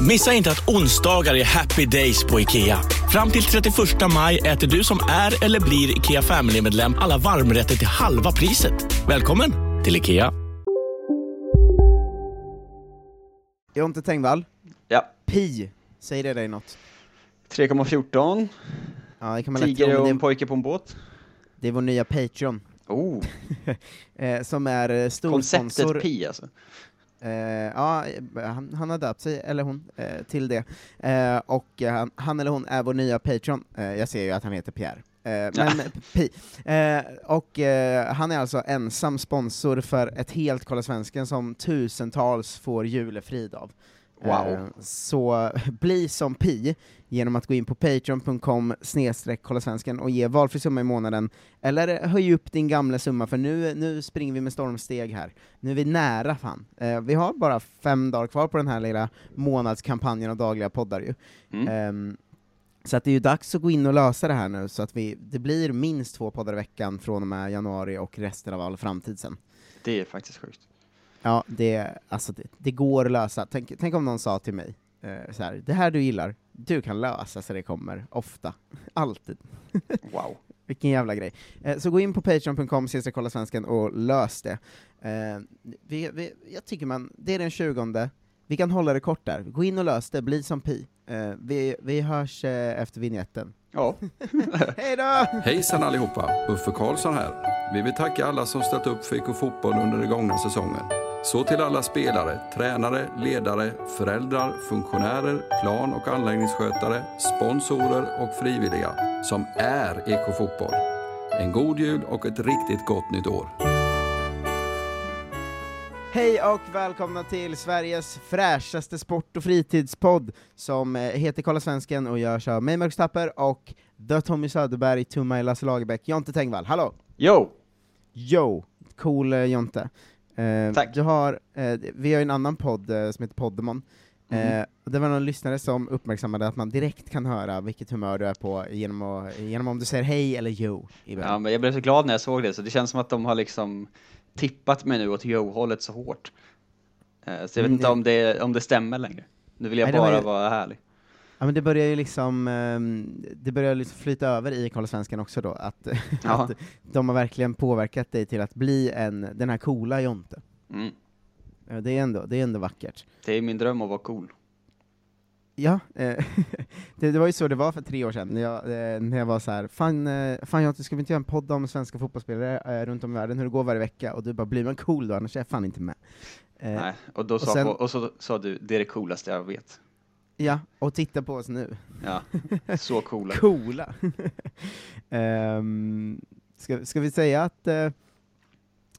Missa inte att onsdagar är happy days på IKEA. Fram till 31 maj äter du som är eller blir IKEA Family-medlem alla varmrätter till halva priset. Välkommen till IKEA. Jonte Tengvall, Ja. Pi, säger det dig något? 3,14. Ja, det kan man Tiger och en pojke på en båt. det är vår nya Patreon, Oh, eh, som är eh, stor konceptet sponsor. Pi alltså. Eh, ja, han, han har döpt sig, eller hon, eh, till det. Eh, och eh, han, han eller hon är vår nya Patreon. Eh, jag ser ju att han heter Pierre. Eh, men Pi. Eh, och han är alltså ensam sponsor för ett helt Kolla Svensken som tusentals får julefrid av. Wow. Så bli som Pi genom att gå in på patreon.com snedstreck kolla svensken och ge valfri summa i månaden, eller höj upp din gamla summa, för nu, nu springer vi med stormsteg här. Nu är vi nära fan. Eh, vi har bara fem dagar kvar på den här lilla månadskampanjen och dagliga poddar ju. Mm. Ehm, så att det är ju dags att gå in och lösa det här nu, så att vi, det blir minst två poddar i veckan från och med januari och resten av all framtid sen. Det är faktiskt sjukt. Ja, det, alltså, det, det går att lösa. Tänk, tänk om någon sa till mig, eh, så här, det här du gillar, du kan lösa så det kommer, ofta, alltid. Wow. Vilken jävla grej. Eh, så gå in på patreon.com, kolla svensken och lös det. Eh, vi, vi, jag tycker man, det är den 20 vi kan hålla det kort där. Gå in och lös det, bli som Pi. Vi, vi hörs efter vignetten. Ja. Hej då! Hejsan allihopa! Uffe Karlsson här. Vi vill tacka alla som ställt upp för IK Fotboll under den gångna säsongen. Så till alla spelare, tränare, ledare, föräldrar, funktionärer, plan och anläggningsskötare, sponsorer och frivilliga som är IK Fotboll. En god jul och ett riktigt gott nytt år. Hej och välkomna till Sveriges fräschaste sport och fritidspodd som eh, heter Kolla Svensken och görs av mig, Marcus Tapper, och The Tommy Söderberg, to my Lasse Lagerbäck, Jonte Tengvall. Hallå! Yo! Yo! Cool eh, Jonte. Eh, Tack. Du har, eh, vi har ju en annan podd eh, som heter Poddemon. Och det var någon lyssnare som uppmärksammade att man direkt kan höra vilket humör du är på genom, att, genom om du säger hej eller yo början. Ja, men jag blev så glad när jag såg det, så det känns som att de har liksom tippat mig nu åt yo-hållet så hårt. Eh, Så jag vet Mm, inte det- om det, om det stämmer längre. Nu vill jag Nej, bara ju- vara härlig. Ja men det börjar ju liksom, ehm, det börjar liksom flyta över i Kolla Svenskan också då, att, Ja. att de har verkligen påverkat dig till att bli en, den här coola Jonte. Mm. Det är ändå, det är ändå vackert. Det är min dröm att vara cool. Ja, eh, det, det var ju så det var för tre år sedan, när jag, eh, när jag var så här, fan, eh, fan Jonte, ska vi inte göra en podd om svenska fotbollsspelare eh, runt om i världen, hur det går varje vecka? Och du bara, blir man cool då, annars är jag fan inte med. Eh, Nej, och då och sa, sen- och så sa du, det är det coolaste jag vet. Ja, och titta på oss nu. Ja, så coola. Coola! Ehm, ska, ska vi säga att eh,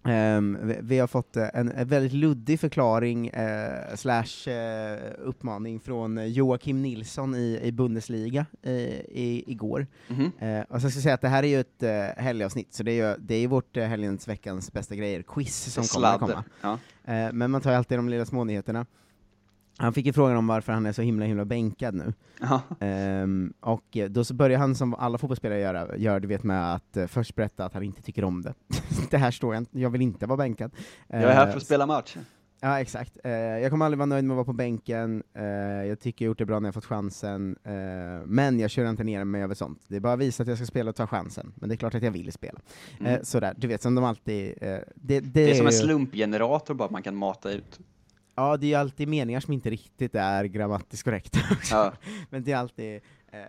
ehm, vi, vi har fått eh, en, en väldigt luddig förklaring eh, slash eh, uppmaning från Joakim Nilsson i, i Bundesliga i, igår. Mhm. Eh, och så ska jag säga att det här är ju ett eh, helgavsnitt, så det är ju det är vårt helgens veckans bästa grejer, quiz som kommer att komma. Ja. Men man tar ju alltid de lilla små nyheterna. Han fick ju frågan om varför han är så himla himla bänkad nu. Ehm, och eh, då så börjar han som alla fotbollsspelare göra, gör, du vet med att eh, först berätta att han inte tycker om det. det här står jag inte, jag vill inte vara bänkad. Jag är här Eh, för att spela match. Ja, exakt. Eh, jag kommer aldrig vara nöjd med att vara på bänken, eh, jag tycker jag gjort det bra när jag fått chansen, eh, men jag kör inte ner mig över sånt. Det är bara att visa att jag ska spela och ta chansen, men det är klart att jag vill spela. Mm. Eh, sådär, du vet, som de alltid... Eh, det, det, Det är som en ju- slumpgenerator bara man kan mata ut. Ja, det är ju alltid meningar som inte riktigt är grammatiskt korrekta också. Ja. Men det är alltid, eh,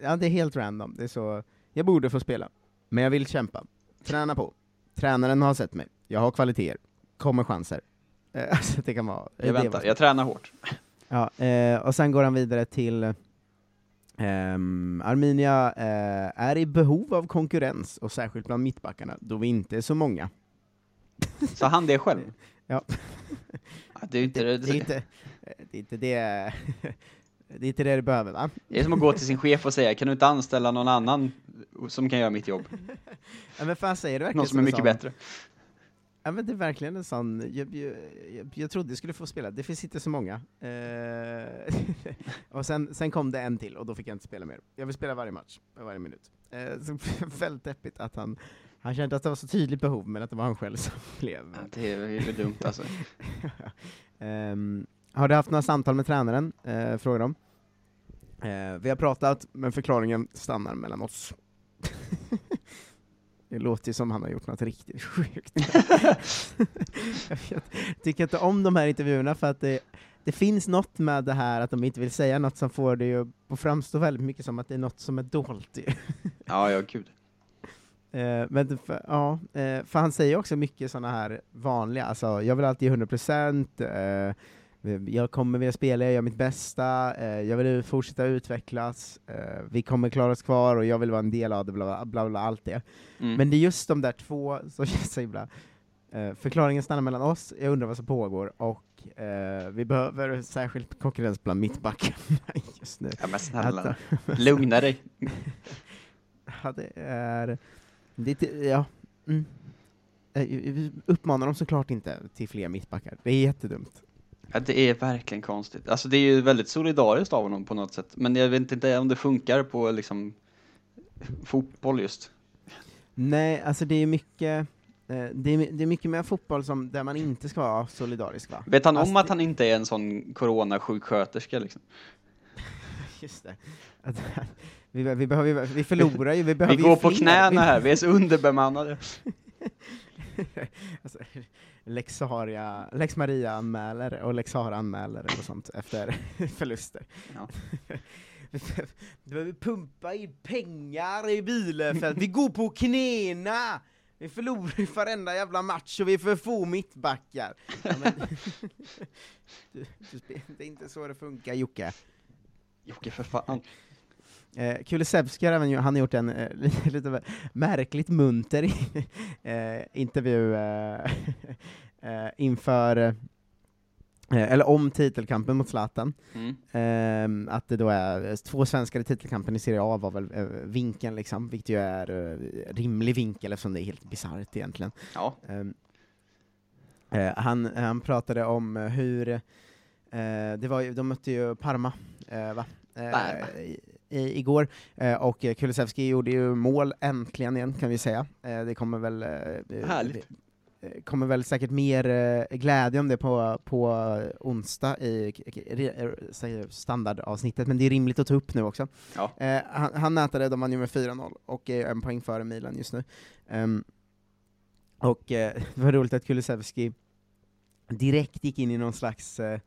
ja det är helt random. Det är så, jag borde få spela, men jag vill kämpa. Träna på. Tränaren har sett mig. Jag har kvaliteter. kommer chanser. Eh, alltså det kan vara... Jag väntar, jag tränar hårt. Ja, eh, och sen går han vidare till ehm, Arminia eh, är i behov av konkurrens, och särskilt bland mittbackarna, då vi inte är så många. Så han det själv? Ja. Ja, Det är inte det, Det är inte det, är inte det, det, är inte det du behöver va? det är som att gå till sin chef och säga, kan du inte anställa någon annan som kan göra mitt jobb? Ja, men fan säger du verkligen Någon som är mycket sån- bättre. Ja men det är verkligen en sån, jag, jag, jag, jag trodde jag skulle få spela, det finns inte så många. Eh, och sen, sen kom det en till, och då fick jag inte spela mer. Jag vill spela varje match, varje minut. Eh, så väldigt deppigt att han, han kände att det var så tydligt behov, men att det var han själv som blev... Det är ju dumt alltså. Ehm, har du haft några samtal med tränaren? Uh, frågar de. Eh, vi har pratat, men förklaringen stannar mellan oss. det låter ju som han har gjort något riktigt sjukt. jag vet, tycker inte om de här intervjuerna för att det, det finns något med det här att de inte vill säga något som får det ju att framstå väldigt mycket som att det är något som är dolt. Ja, ja gud. Eh, men för, ja, eh, för han säger också mycket sådana här vanliga, alltså jag vill alltid ge 100%, eh, jag kommer vilja spela, jag gör mitt bästa, eh, jag vill fortsätta utvecklas, eh, vi kommer klara oss kvar och jag vill vara en del av det, bla bla bla, bla allt det. Mm. Men det är just de där två som känns så himla, eh, förklaringen stannar mellan oss, jag undrar vad som pågår, och eh, vi behöver särskilt konkurrens bland mittbackarna just nu. Ja men snälla, Att- lugna dig. Ja, det är... Det ja. Mm. Eh, Vi uppmanar dem såklart inte till fler mittbackar. Det är jättedumt. Ja, det är verkligen konstigt. Alltså det är ju väldigt solidariskt av honom på något sätt. Men jag vet inte om det funkar på liksom fotboll just. Nej, alltså det är mycket... eh, Det är, det är mycket mer fotboll som, där man inte ska vara solidarisk va? Vet han om Alltså, att han inte är en sån coronasjuksköterska liksom? Just det. Att, vi, vi, behöver, vi förlorar ju, vi Vi behöver går ju på knäna här, vi är så underbemannade. alltså, Lex, Saria, Lex Maria anmäler och Lex Sara anmäler och sånt efter förluster. Ja. Vi behöver pumpa in pengar i Bielefeld, vi går på knäna! Vi förlorar ju varenda jävla match och vi är för få mittbackar. Ja, men, det är inte så det funkar Jocke. Jocke för fan. Eh, Kulusevski har även han har gjort en eh, lite, märkligt munter eh, intervju eh, eh, inför, eh, eller om titelkampen mot Zlatan. Mm. Eh, att det då är två svenskar i titelkampen i Serie A var väl vinkeln liksom, vilket ju är rimlig vinkel eftersom det är helt bisarrt egentligen. Ja. Ehm, eh, han, han pratade om hur, det var ju, de mötte ju Parma, va? Parma. I, igår, eh, och eh, Kulusevski gjorde ju mål äntligen igen, kan vi säga. Eh, det kommer väl eh, Härligt. eh, kommer väl säkert mer eh, glädje om det på, på onsdag i eh, standardavsnittet, men det är rimligt att ta upp nu också. Ja. Eh, han, han nätade, de vann ju med 4-0 och är en poäng före Milan just nu. Ehm, och eh, det var roligt att Kulusevski direkt gick in i någon slags, eh,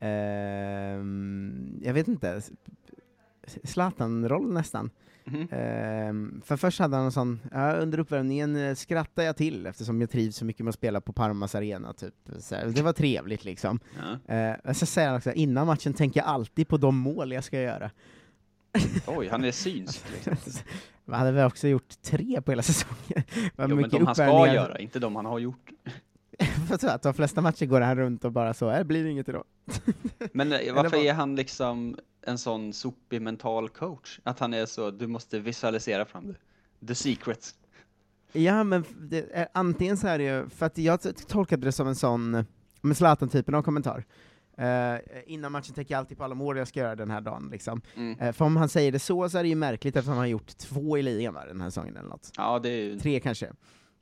ehm, jag vet inte, Zlatan-roll nästan. Mhm. Ehm, för först hade han en sån, ja, under uppvärmningen eh, skrattade jag till eftersom jag trivs så mycket med att spela på Parmas arena, typ. Så här, det var trevligt liksom. Ja. Eh, och så säger han också, innan matchen tänker jag alltid på de mål jag ska göra. Oj, han är synsk liksom. Han hade väl också gjort tre på hela säsongen. Jo, men de han ska göra, inte de han har gjort. Att de flesta matcher går han runt och bara så, här blir det inget idag. Men eh, varför är han liksom en sån sopig mental coach? Att han är så, du måste visualisera fram det. The secret. Ja, men är, antingen så är det ju, för att jag tolkade det som en sån, med Zlatan-typen av kommentar. Eh, innan matchen tänker jag alltid på alla mål jag ska göra den här dagen, liksom. Mm. Eh, för om han säger det så, så är det ju märkligt eftersom han har gjort två i ligan va, den här säsongen eller något. Ja, det är ju Tre kanske.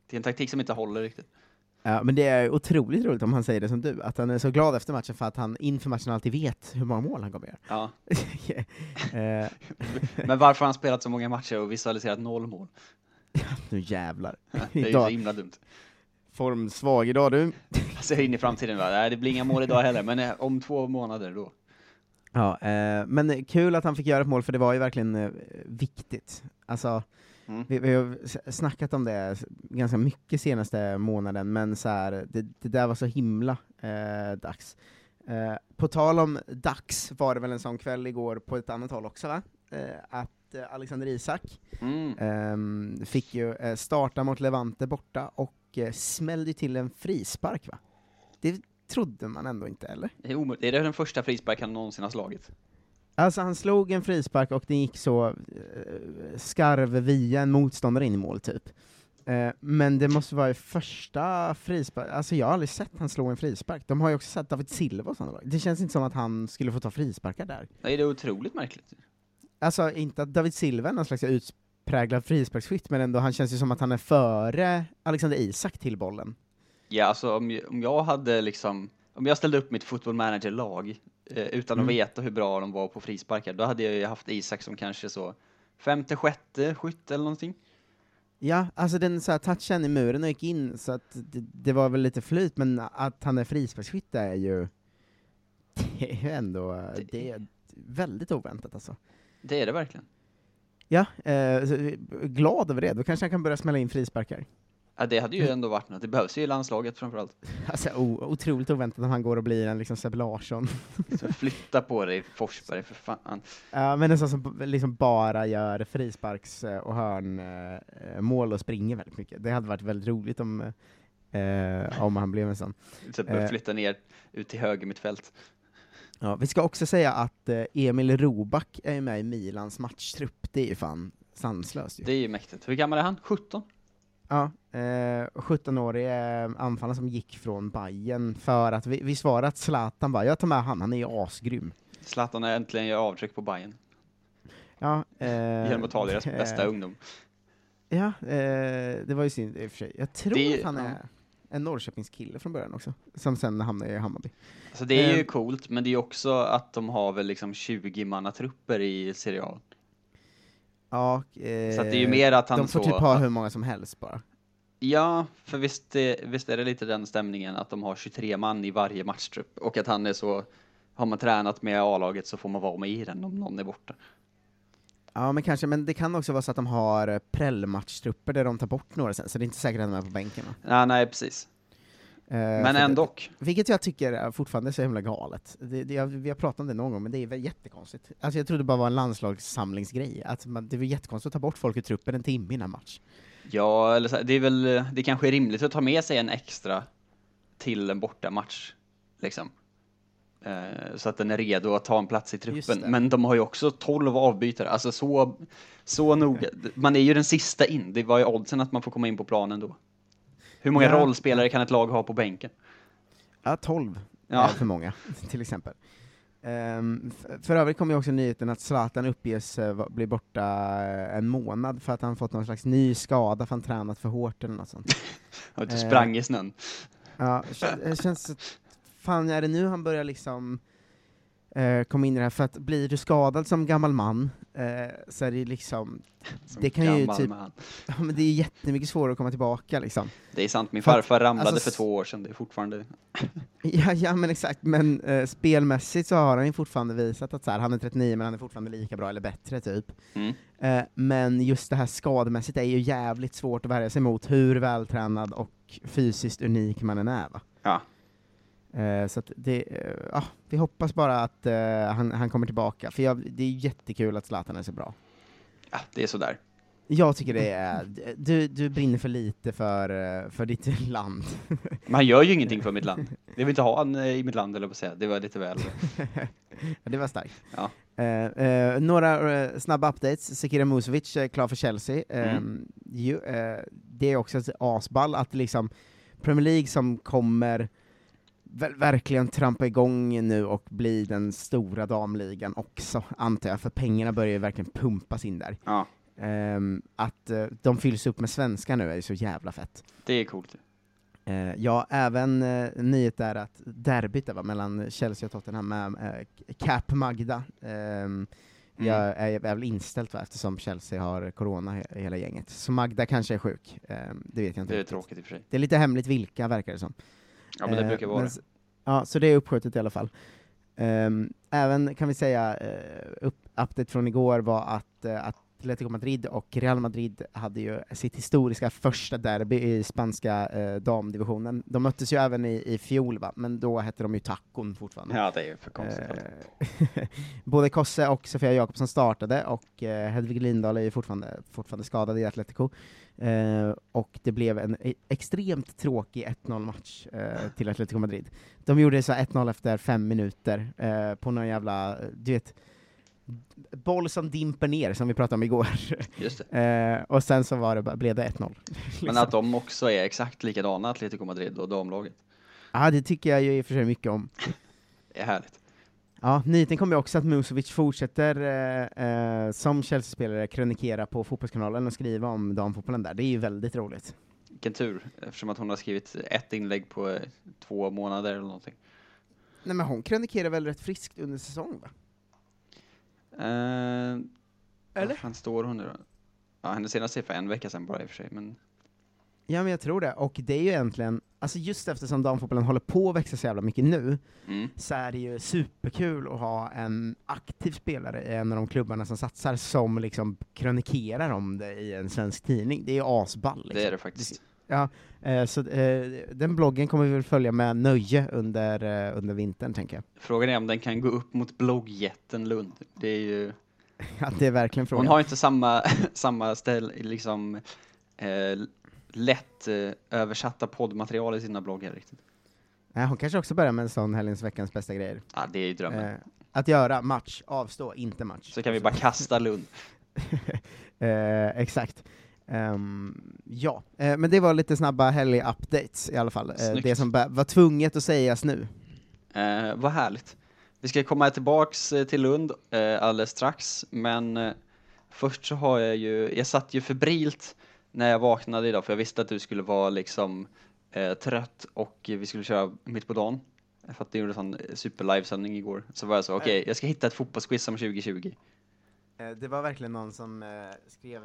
det är en taktik som inte håller riktigt. Ja, men det är otroligt roligt om han säger det som du, att han är så glad efter matchen för att han inför matchen alltid vet hur många mål han kommer göra. Ja. Eh, Men varför har han spelat så många matcher och visualiserat noll mål? nu jävlar. Det är ju så himla dumt. formsvag idag du. Ser in i framtiden, va? Nej, det blir inga mål idag heller, men eh, om två månader då. Ja, eh, men kul att han fick göra ett mål, för det var ju verkligen eh, viktigt. Alltså, Mm. Vi, vi har snackat om det ganska mycket senaste månaden, men så här, det, det där var så himla eh, dags. Eh, på tal om dags var det väl en sån kväll igår på ett annat håll också, va? Eh, att eh, Alexander Isak Mm. ehm, fick ju eh, starta mot Levante borta och eh, smällde till en frispark, va? Det trodde man ändå inte, eller? Det är, omö- är det den första frispark han någonsin har slagit? Alltså han slog en frispark och den gick så eh, skarv via en motståndare in i mål, typ. Eh, men det måste vara i första frispark, alltså jag har aldrig sett han slå en frispark. De har ju också sett David Silva och sådana. Det känns inte som att han skulle få ta frisparkar där. Nej, det är otroligt märkligt. Alltså inte att David Silva är någon slags utpräglad frisparksskytt, men ändå han känns ju som att han är före Alexander Isak till bollen. Ja, alltså om, om jag hade liksom, om jag ställde upp mitt football manager-lag eh, utan Mm. att veta hur bra de var på frisparkar, då hade jag ju haft Isak som kanske så femte, sjätte skytt eller någonting. Ja, alltså den så här, touchen i muren och gick in, så att det, det var väl lite flyt, men att han är frisparksskytt är ju, det är ju ändå, det är väldigt oväntat alltså. Det är det verkligen. Ja, eh, glad över det, då kanske han kan börja smälla in frisparkar. Ja, det hade ju ändå varit något. Det behövs ju i landslaget framförallt. Alltså o, otroligt oväntat om han går och blir en liksom Sebbe Larsson. Så flytta på dig Forsberg för fan. Ja, men en sån som liksom bara gör frisparks eh, och hörn eh, mål och springer väldigt mycket. Det hade varit väldigt roligt om, eh, om han blev en sån. Eh. flytta ner ut till höger mitt fält. Ja, vi ska också säga att Emil Roback är med i Milans matchtrupp, det är ju fan sanslöst ju. Det är ju mäktigt. Hur gammal är han? 17? Ja, eh, 17-årig eh, anfallare som gick från Bayern för att, vi, vi svarade att Zlatan bara, jag tar med han, han är ju asgrym. Zlatan har äntligen gör avtryck på Bayern Ja, eh, genom att ta deras bästa eh, ungdom. Ja, eh, det var ju synd i och för sig. Jag tror Det att han är en Norrköpingskille från början också, som sen hamnade i Hammarby. Alltså det är ju Eh, coolt, men det är också att de har väl liksom 20 mannatrupper i Serie A. Ja, eh, Så det är ju mer att han De får så- typ ha hur många som helst bara. Ja, för visst, det, visst är det lite den stämningen att de har 23 man i varje matchtrupp och att han är så, har man tränat med A-laget så får man vara med i den om någon är borta. Ja, men kanske, men det kan också vara så att de har eh, prellmatchtrupper där de tar bort några sen, så det är inte säkert att de är på bänken. Va? Ja, nej, precis. Eh, Men ändå. Vilket jag tycker är fortfarande är så himla galet. Det, det, jag, vi har pratat om det någon gång, men det är väl jättekonstigt. Alltså jag trodde det bara var en landslagssamlingsgrej, att man, det är väl jättekonstigt att ta bort folk ur truppen en timme innan match. Ja, eller så, det är väl, det kanske är rimligt att ta med sig en extra till en bortamatch, liksom. Eh, så att den är redo att ta en plats i truppen. Men de har ju också 12 avbytare, alltså så, så noga. Man är ju den sista in, det var ju oddsen att man får komma in på planen då. Hur många Ja. rollspelare kan ett lag ha på bänken? Ja, 12 Ja. för många, till exempel. Ehm, f- för övrigt kom ju också nyheten att Zlatan uppges uh, bli borta eh, en månad för att han fått någon slags ny skada för han tränat för hårt eller något sånt. Och att du Eh. sprang i snön. Ja, det känns... Fan, är det nu han börjar liksom eh, komma in i det här? För att blir du skadad som gammal man, eh, så är det liksom... Som det kan ju typ... man. Ja, men det är jättemycket svårare att komma tillbaka liksom. Det är sant, min För farfar ramlade alltså, för två år sedan, det är fortfarande... Ja, ja men exakt, men eh, spelmässigt så har han ju fortfarande visat att så här, han är 39 men han är fortfarande lika bra eller bättre typ. Mm. Eh, men just det här skademässigt är ju jävligt svårt att värja sig mot hur vältränad och fysiskt unik man än är va. Ja. Eh, så det, eh, vi hoppas bara att eh, han, han kommer tillbaka, för jag, det är jättekul att Zlatan är så bra. Ja, det är sådär. Jag tycker det är, du, du brinner för lite för, eh, för ditt land. Men han gör ju ingenting för mitt land. Jag vill inte ha han eh, i mitt land, eller på säga. Det var lite väl. Ja, det var starkt. Ja. Eh, eh, några eh, snabba updates. Sekira Musovic är klar för Chelsea. Eh, Mm. ju, det är också ett asball att liksom Premier League som kommer verkligen trampa igång nu och bli den stora damligan också, antar jag, för pengarna börjar ju verkligen pumpas in där. Ja, Ehm, att eh, de fylls upp med svenskar nu är ju så jävla fett. det är coolt. Eh, ja, även uh, nyhet är att derbyt där, va, mellan Chelsea och Tottenham med eh, Cap Magda. ehm, Mm. Jag är, är väl inställt va, eftersom Chelsea har corona he hela gänget. Så Magda kanske är sjuk, ehm, det vet jag inte. Det är tråkigt i och för sig. Det är lite hemligt vilka, verkar det som. Ja, men det Eh, brukar vara s- Ja, så det är uppskjutet i alla fall. Ehm, även kan vi säga, uh, upp, update från igår var att uh, Atletico Madrid och Real Madrid hade ju sitt historiska första derby i spanska eh, damdivisionen. De möttes ju även i, i fjol, va? men då hette de ju Tacon fortfarande. Ja, det är ju för konstigt. Eh, Både Kosse och Sofia Jakobsson startade, och eh, Hedvig Lindahl är ju fortfarande, fortfarande skadad i Atletico. Eh, och det blev en e- extremt tråkig 1-0-match eh, till Atletico Madrid. De gjorde så här 1-0 efter fem minuter, eh, på någon jävla, du vet, boll som dimper ner, som vi pratade om igår. Just Eh, och sen så var det, bara- blev det 1-0. Men att de också är exakt likadana, Atletico Madrid och damlaget. Ja, det tycker jag ju i och för sig mycket om. Det är härligt. Ja, nyheten kommer ju också att Musovic fortsätter eh, eh, som Chelsea-spelare krönikera på Fotbollskanalen och skriva om damfotbollen där. Det är ju väldigt roligt. Vilken tur, eftersom att hon har skrivit ett inlägg på eh, två månader eller någonting. Nej men hon krönikerar väl rätt friskt under säsong va? Eh, Eller? Var fan står hon nu då? Ja, hennes senaste är en vecka sedan bara i och för sig, men Ja men jag tror det, och det är ju egentligen, alltså just eftersom damfotbollen håller på att växa så jävla mycket nu, mm. så är det ju superkul att ha en aktiv spelare i en av de klubbarna som satsar, som liksom krönikerar om det i en svensk tidning. Det är ju asball. Liksom. det är det faktiskt. Ja, eh, så eh, den bloggen kommer vi väl följa med nöje under, eh, under vintern, tänker jag. Frågan är om den kan gå upp mot bloggjätten Lund. Det är ju... Ja, det är verkligen frågan. Hon har inte samma, samma ställ, liksom, eh, lätt eh, översatta poddmaterial i sina bloggar riktigt. Nej, hon kanske också börjar med en sån helgens veckans bästa grejer. Ja, det är ju drömmen. Eh, att göra match, avstå, inte match. Så kan vi bara kasta Lund. eh, exakt. Ehm, ja, eh, men det var lite snabba helg-updates i alla fall. Snyggt. det som var tvunget att sägas nu. Eh, vad härligt. Vi ska komma tillbaks till Lund eh, alldeles strax, men först så har jag ju, jag satt ju febrilt när jag vaknade idag, för jag visste att du skulle vara liksom trött och vi skulle köra mitt på dagen. För att du gjorde en sån super-livesändning igår. Så var jag så, okej, jag ska hitta ett fotbollsquiz om 2020. Eh, det var verkligen någon som skrev,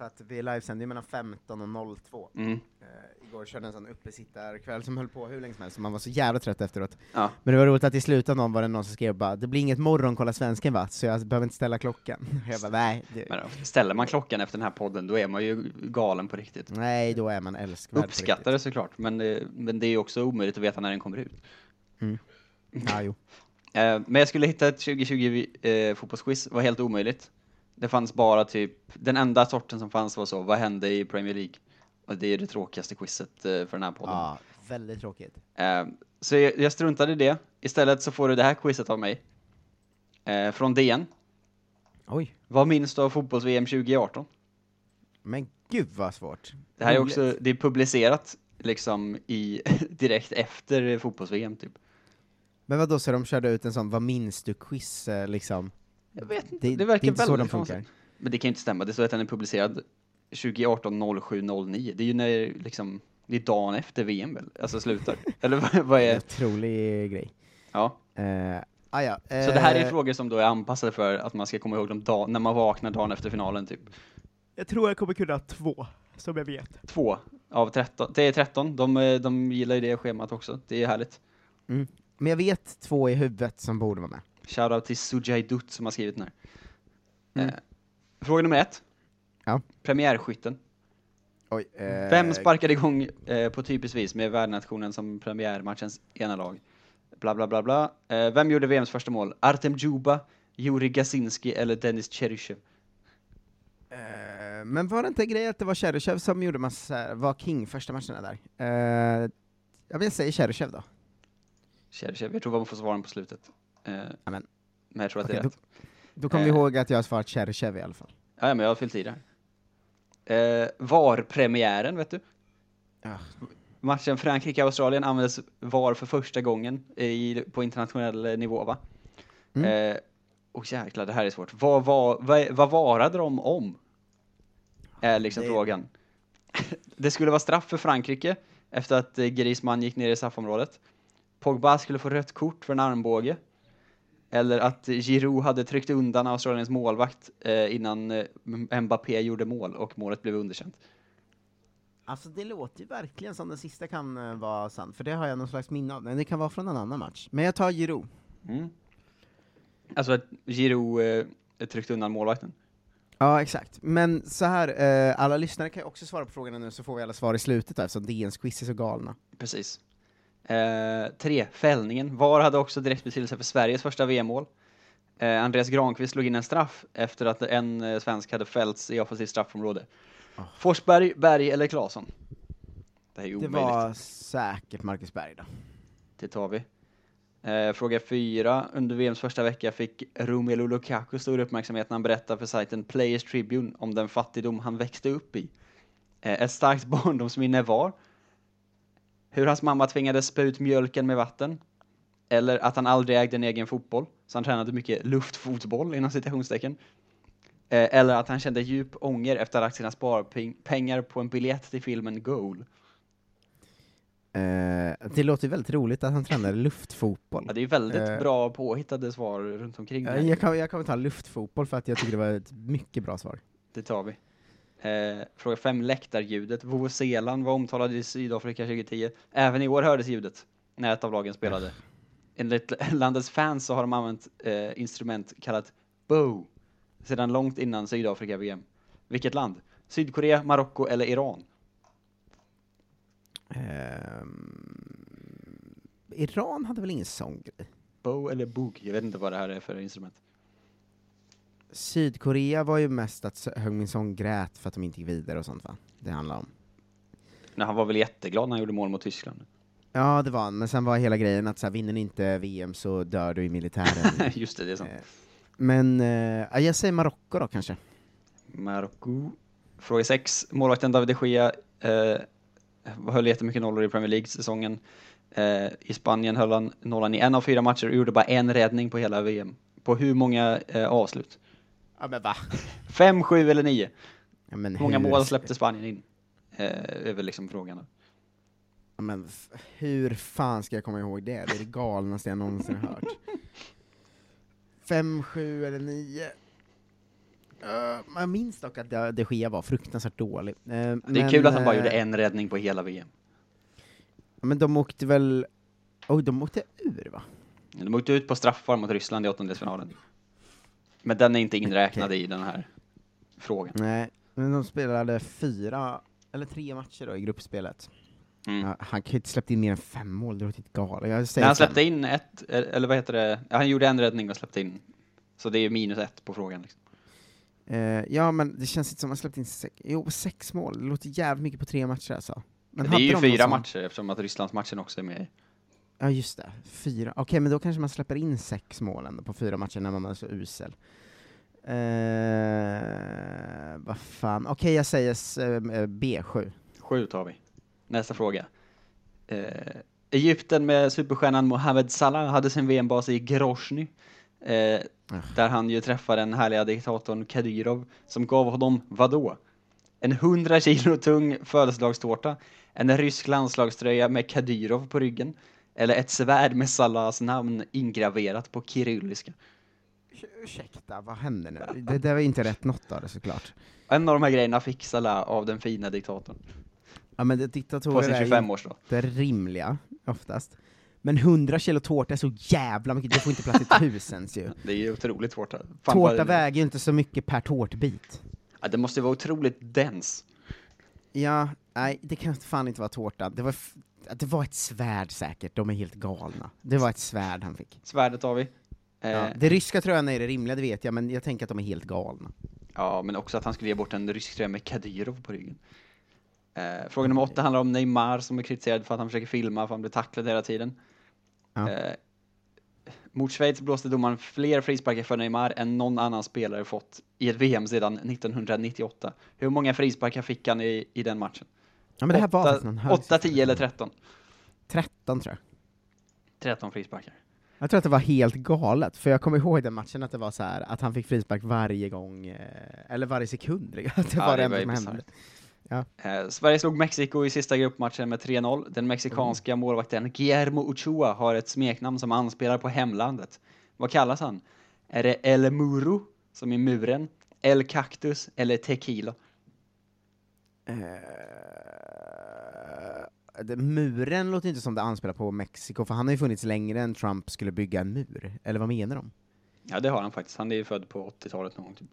för att vi livesände mellan 15 och 02. Mm. Eh, igår körde en sån uppesittarkväll som höll på hur länge som helst, så man var så jävla trött efteråt. Ja. Men det var roligt att i någon var det någon som skrev bara, det blir inget morgon, kolla svensken va, så jag behöver inte ställa klockan. jag bara, nej, Men då, ställer man klockan efter den här podden, då är man ju galen på riktigt. nej, då är man älskvärd Uppskattar det såklart, men det, men det är ju också omöjligt att veta när den kommer ut. riktigt. Ja, jo. Eh, men jag skulle hitta ett 2020 eh, fotbollsquiz, var helt omöjligt. Det fanns bara typ, den enda sorten som fanns var så, vad hände i Premier League? Och det är det tråkigaste quizet eh, för den här podden. Ja, väldigt tråkigt. Eh, så jag, struntade i det. Istället så får du det här quizet av mig. Eh, från DN. Oj, Vad minns du av fotbolls-VM 2018? men gud vad svårt. Det här är också, det är publicerat liksom i, direkt efter fotbolls-VM typ. Men vad då så de körde ut en sån, vad minns du-quiz eh, liksom? Jag vet inte, Det, det verkar det är inte så de funkar. Men det kan ju inte stämma, det står att den är publicerad 2018 07 09. Det är ju när liksom, det är dagen efter VM väl? Alltså slutar. Eller vad, är, Otrolig grej. ja. Eh, ah, ja, eh, Så det här är frågor som då är anpassade för att man ska komma ihåg dem dag, när man vaknar dagen efter finalen typ. Jag tror jag kommer kunna två, som jag vet. Två av 13, det är 13, de, eh, de gillar ju det schemat också, det är härligt. Mm. Men jag vet två i huvudet som borde vara med. Shoutout till Sujai Dutt som har skrivit den här. Mm. Eh, fråga nummer ett. Ja. Premiärskytten. Oj, eh, Vem sparkade igång eh, på typiskt vis med värdnationen som premiärmatchens ena lag? Bla bla bla bla. Eh, vem gjorde VMs första mål? Artem Djuba, Juri Gasinski eller Dennis Cheryshev? eh, men var det inte en grej att det var Cheryshev som gjorde massa, var king första matcherna där? Eh, jag vill säga Cheryshev då. Cheryshev, jag tror man får svaren på slutet. Eh, Amen. men jag tror att Okej, det är rätt. Då kommer vi Eh. ihåg att jag har svarat Cheryshev i alla fall. Ja, men jag har fyllt i det. Eh, VAR-premiären, vet du? Ja. Matchen Frankrike-Australien användes VAR för första gången i, på internationell nivå, va? Mm. Eh, och jäklar, det här är svårt. Vad, vad, vad, vad varade de om? Är liksom Det- frågan. det skulle vara straff för Frankrike efter att Griezmann gick ner i straffområdet. Pogba skulle få rött kort för en armbåge. Eller att Giroud hade tryckt undan Australiens målvakt eh, innan eh, Mbappé gjorde mål och målet blev underkänt. Alltså det låter ju verkligen som den sista kan eh, vara sant, för det har jag någon slags minne av. Men det kan vara från en annan match. Men jag tar Giroud. Mm. Alltså att Giroud eh, tryckte undan målvakten. Ja, exakt. Men så här, eh, alla lyssnare kan ju också svara på frågorna nu, så får vi alla svar i slutet eftersom DNs quiz är så galna. Precis. Eh, tre, fällningen. VAR hade också direkt betydelse för Sveriges första VM-mål. Eh, Andreas Granqvist slog in en straff efter att en eh, svensk hade fällts i offensivt straffområde. Forsberg, Berg eller Claesson? Det här är ju Det var säkert Marcus Berg då. Det tar vi. Eh, fråga fyra. Under VMs första vecka fick Romelu Lukaku stor uppmärksamhet när han berättade för sajten Players Tribune om den fattigdom han växte upp i. Eh, ett starkt barndomsminne var hur hans mamma tvingades spä ut mjölken med vatten. Eller att han aldrig ägde en egen fotboll, så han tränade mycket luftfotboll inom citationstecken. Eh, eller att han kände djup ånger efter att ha lagt sina sparpengar på en biljett till filmen Goal. Eh, det låter ju väldigt roligt att han tränar luftfotboll. Ja, det är väldigt Eh, bra påhittade svar runt omkring. här. Jag kan, jag kan ta luftfotboll för att jag tycker det var ett mycket bra svar. Det tar vi. Eh, fråga 5, läktarljudet. Vuvuzela var omtalad i Sydafrika 2010. Även i år hördes ljudet när ett av lagen spelade. Enligt landets fans så har de använt eh, instrument kallat bow sedan långt innan Sydafrika-VM. Vilket land? Sydkorea, Marocko eller Iran? Ehm, Iran hade väl ingen sån grej? Bow eller boog? Jag vet inte vad det här är för instrument. Sydkorea var ju mest att Hög Min Song grät för att de inte gick vidare och sånt va? Det handlar om. Nej, han var väl jätteglad när han gjorde mål mot Tyskland. Ja, det var han, men sen var hela grejen att så här, vinner ni inte VM så dör du i militären. Just det, det är sant. men, eh, ja, jag säger Marocko då kanske. Marocko. Fråga 6. Målvakten David de Gea eh, höll jättemycket nollor i Premier League-säsongen. Eh, I Spanien höll han nollan i en av fyra matcher och gjorde bara en räddning på hela VM. På hur många eh, avslut? Ja men va? Fem, sju eller nio? Ja, men hur många hur- mål släppte Spanien in? Eh, är väl liksom frågan. då. Ja, men hur fan ska jag komma ihåg det? Det är det galnaste jag någonsin har hört. Fem, sju eller nio? Uh, jag minns dock att de Gea var fruktansvärt dålig. Eh, Det är men, kul att han bara eh, gjorde en räddning på hela VM. Men de åkte väl... Oj, de åkte ur va? De åkte ut på straffar mot Ryssland i åttondelsfinalen. Men den är inte inräknad i den här frågan. Nej, men de spelade fyra, eller tre matcher då i gruppspelet. Mm. Ja, han kan ju inte släppt in mer än fem mål, det låter helt galet. Han släppte in ett, eller vad heter det? Han gjorde en räddning och släppte in. Så det är minus ett på frågan. Liksom. Eh, ja, men det känns inte som att han släppt in sex, jo, sex mål. Det låter jävligt mycket på tre matcher alltså. Men det är ju de fyra matcher eftersom att Rysslandsmatchen också är med. Ja, just det. Fyra. Okej, men då kanske man släpper in sex mål ändå på fyra matcher när man är så usel. Eh, vad fan. Okej, jag säger s- eh, B7. Sju tar vi. Nästa fråga. Eh, Egypten med superstjärnan Mohamed Salah hade sin VM-bas i Grozny. Eh, där han ju träffade den härliga diktatorn Kadyrov som gav honom vadå? En 100 kilo tung födelsedagstårta, en rysk landslagströja med Kadyrov på ryggen eller ett svärd med Salahs namn ingraverat på kyrilliska. Ursäkta, vad händer nu? Det, det var inte rätt något av det såklart. En av de här grejerna fick Salah av den fina diktatorn. Ja, men det, diktatorer är ju 25-årsdag. inte rimliga, oftast. Men 100 kilo tårta är så jävla mycket, det får inte plats i ett hus ens ju. Det är ju otroligt tårta. Fan, Tårta väger ju inte så mycket per tårtbit. Ja, det måste vara otroligt dens. Ja, nej, det kan fan inte vara tårta. Det var, f- det var ett svärd säkert, de är helt galna. Det var ett svärd han fick. Svärdet har vi. Eh, Ja, det ryska tröjan är det rimliga, det vet jag, men jag tänker att de är helt galna. Ja, men också att han skulle ge bort en rysk tröja med Kadyrov på ryggen. Eh, fråga nummer åtta handlar om Neymar som är kritiserad för att han försöker filma för att han blir tacklad hela tiden. Ja. Eh, mot Schweiz blåste domaren fler frisparkar för Neymar än någon annan spelare fått i ett VM sedan 1998. Hur många frisparkar fick han i, i den matchen? Ja, men det här var faktiskt någon hög åtta, 10 eller 13? 13 tror jag. 13 frisparkar. Jag tror att det var helt galet, för jag kommer ihåg i den matchen att det var så här att han fick frispark varje gång, eh, eller varje sekund, att det Ja, var det det ju som hände. Ja. Eh, Sverige slog Mexiko i sista gruppmatchen med 3-0. Den mexikanska målvakten Guillermo Ochoa har ett smeknamn som anspelar på hemlandet. Vad kallas han? Är det El Muro, som i muren, El Cactus eller Tequila? Eh, det, muren låter inte som det anspelar på Mexiko, för han har ju funnits längre än Trump skulle bygga en mur. Eller vad menar de? Ja, det har han faktiskt. Han är ju född på 80-talet någon gång. Typ.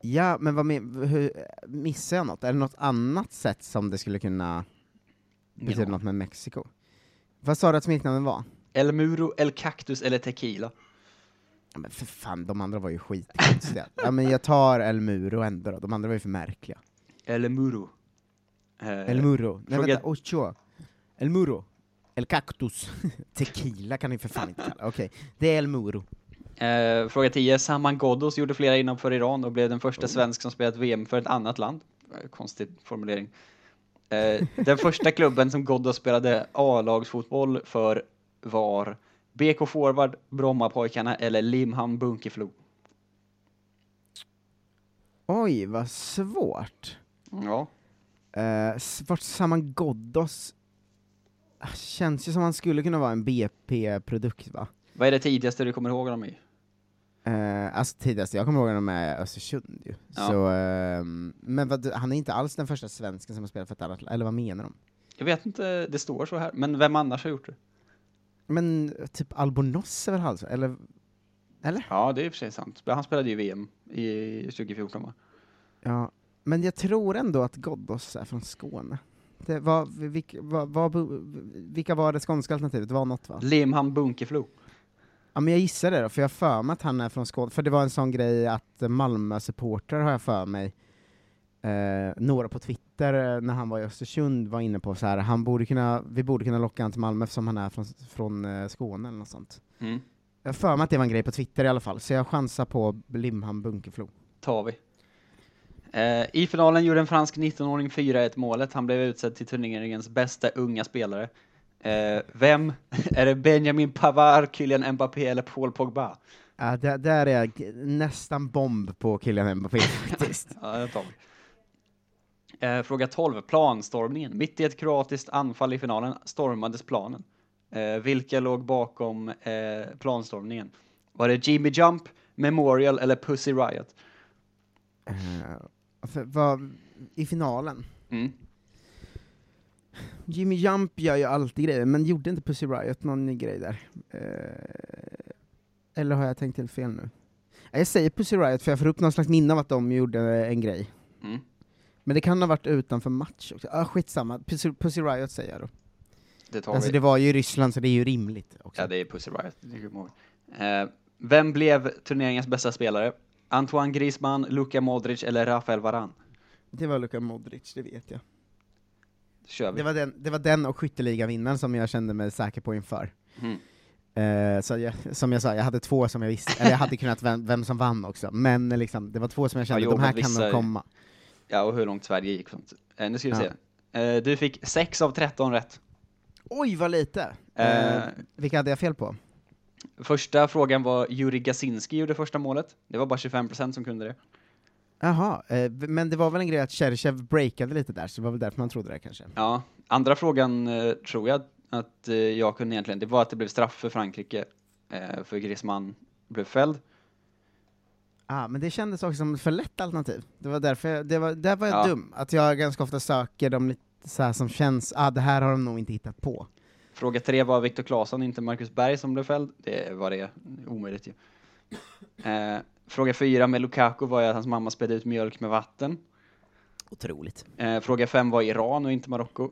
Ja, men vad men, hur, missar jag något? Är det något annat sätt som det skulle kunna betyda Ja. något med Mexiko? Vad sa du att smeknamnet var? El Muro, El Cactus eller Tequila? Ja, men för fan, de andra var ju skitkonstiga. ja men jag tar El Muro ändå då, de andra var ju för märkliga. El Muro. Eh, El Muro, nej fråga- vänta, ocho. El Muro. El Cactus. Tequila kan ni för fan inte kalla Okej, det är El Muro. Eh, fråga 10. Saman Ghoddos gjorde flera inhopp för Iran och blev den första svensk som spelat VM för ett annat land. Eh, Konstig formulering. Eh, den första klubben som Ghoddos spelade A-lagsfotboll för var BK Forward, Brommapojkarna eller Limhamn Bunkeflo. Oj, vad svårt. Ja. Uh, vart Saman Ghoddos Ah, känns ju som han skulle kunna vara en BP-produkt va? Vad är det tidigaste du kommer ihåg dem i? Uh, alltså tidigast jag kommer ihåg honom med Östersund ju. Ja. Så, ehm, men vad, han är inte alls den första svensken som har spelat för ett annat eller vad menar de? Jag vet inte, det står så här. Men vem annars har gjort det? Men typ Albonos är väl halv, eller? Eller? Ja, det är i och för sig sant. Han spelade ju VM i 2014 va? Ja, men jag tror ändå att Ghoddos är från Skåne. Det var, vilka, var, var, vilka var det skånska alternativet? Det var något va? Limhamn Bunkeflo. Ja men jag gissar det då, för jag har för mig att han är från Skåne, för det var en sån grej att Malmö-supportrar har jag för mig, eh, några på Twitter eh, när han var i Östersund var inne på så här, han borde kunna, vi borde kunna locka han till Malmö eftersom han är från, från eh, Skåne eller något sånt. Mm. Jag har för mig att det var en grej på Twitter i alla fall, så jag chansar på Limhamn Bunkeflo. tar vi. Eh, I finalen gjorde en fransk 19-åring 4-1 målet. Han blev utsedd till turneringens bästa unga spelare. Eh, vem? Är det Benjamin Pavard, Kylian Mbappé eller Paul Pogba? Ja, där, där är jag nästan bomb på Kylian Mbappé faktiskt. Ja, tar. Eh, fråga 12. Planstormningen. Mitt i ett kroatiskt anfall i finalen stormades planen. Eh, vilka låg bakom eh, planstormningen? Var det Jimmy Jump, Memorial eller Pussy Riot? För, vad, I finalen? Mm. Jimmy Jump gör ju alltid grejer, men gjorde inte Pussy Riot någon grej där? Eh, eller har jag tänkt helt fel nu? Ja, Jag säger Pussy Riot för jag får upp någon slags minne av att de gjorde en grej. Mm. Men det kan ha varit utanför match också. Ah, skitsamma, Pussy, Pussy Riot säger jag då. Det tar Alltså vi. det var ju i Ryssland så det är ju rimligt också. Ja, det är Pussy Riot. det ihåg. Eh, vem blev turneringens bästa spelare? Antoine Griezmann, Luka Modric eller Rafael Varane? Det var Luka Modric, det vet jag. kör vi. Det var den, det var den och skytteligavinnaren som jag kände mig säker på inför. Mm. Eh, så jag, som jag sa, jag hade två som jag visste, eller jag hade kunnat vem, vem som vann också, men liksom, det var två som jag kände, Ja, de här kan nog komma. Ja, och hur långt Sverige gick. Eh, nu ska vi Ja. se. Eh, du fick 6 av 13 rätt. Oj, vad lite! Vilka hade jag fel på? Första frågan var Juri Gasinski gjorde första målet. Det var bara 25% som kunde det. Jaha, eh, men det var väl en grej att Cherchev breakade lite där, så det var väl därför man trodde det kanske. Ja, andra frågan eh, tror jag att eh, jag kunde egentligen, det var att det blev straff för Frankrike, eh, för Griezmann blev fälld. Ah, men det kändes också som ett för lätt alternativ. Det var därför jag, det var, där var jag Ja. dum, att jag ganska ofta söker de lite så här som känns, ah det här har de nog inte hittat på. Fråga tre var Viktor Claesson, inte Marcus Berg som blev fälld. Det var det, omöjligt ju. Eh, fråga fyra med Lukaku var ju att hans mamma spädde ut mjölk med vatten. Otroligt. Eh, fråga fem var Iran och inte Marocko.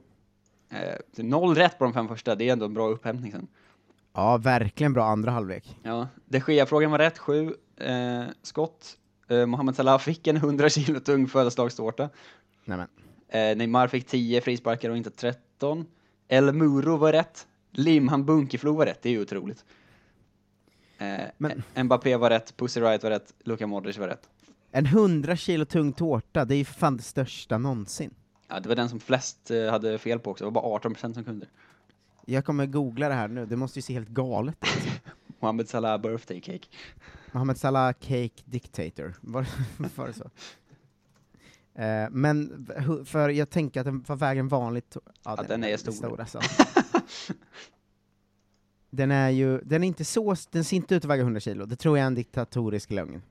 Eh, noll rätt på de fem första, det är ändå en bra upphämtning sen. Ja, verkligen bra andra halvlek. Ja, de Gea-frågan var rätt, sju eh, skott. Eh, Mohamed Salah fick en 100 kilo tung födelsedagstårta. Nämen. Eh, Neymar fick 10 frisparkar och inte 13. El Muro var rätt. Limhamn Bunkeflo var rätt, det är ju otroligt. Eh, Men- Mbappé var rätt, Pussy Riot var rätt, Luka Modric var rätt. En 100 kilo tung tårta, det är ju fan det största någonsin. Ja, det var den som flest eh, hade fel på också, det var bara 18% som kunde. Jag kommer googla det här nu, det måste ju se helt galet ut. Mohamed Salah birthday cake. Mohamed Salah Cake Dictator, var, var det så? Eh, men för jag tänker att den var vägen vanligt... Ja, den är väldigt stor. alltså. den är ju, den är inte så, den ser inte ut att väga 100 kilo, det tror jag är en diktatorisk lögn.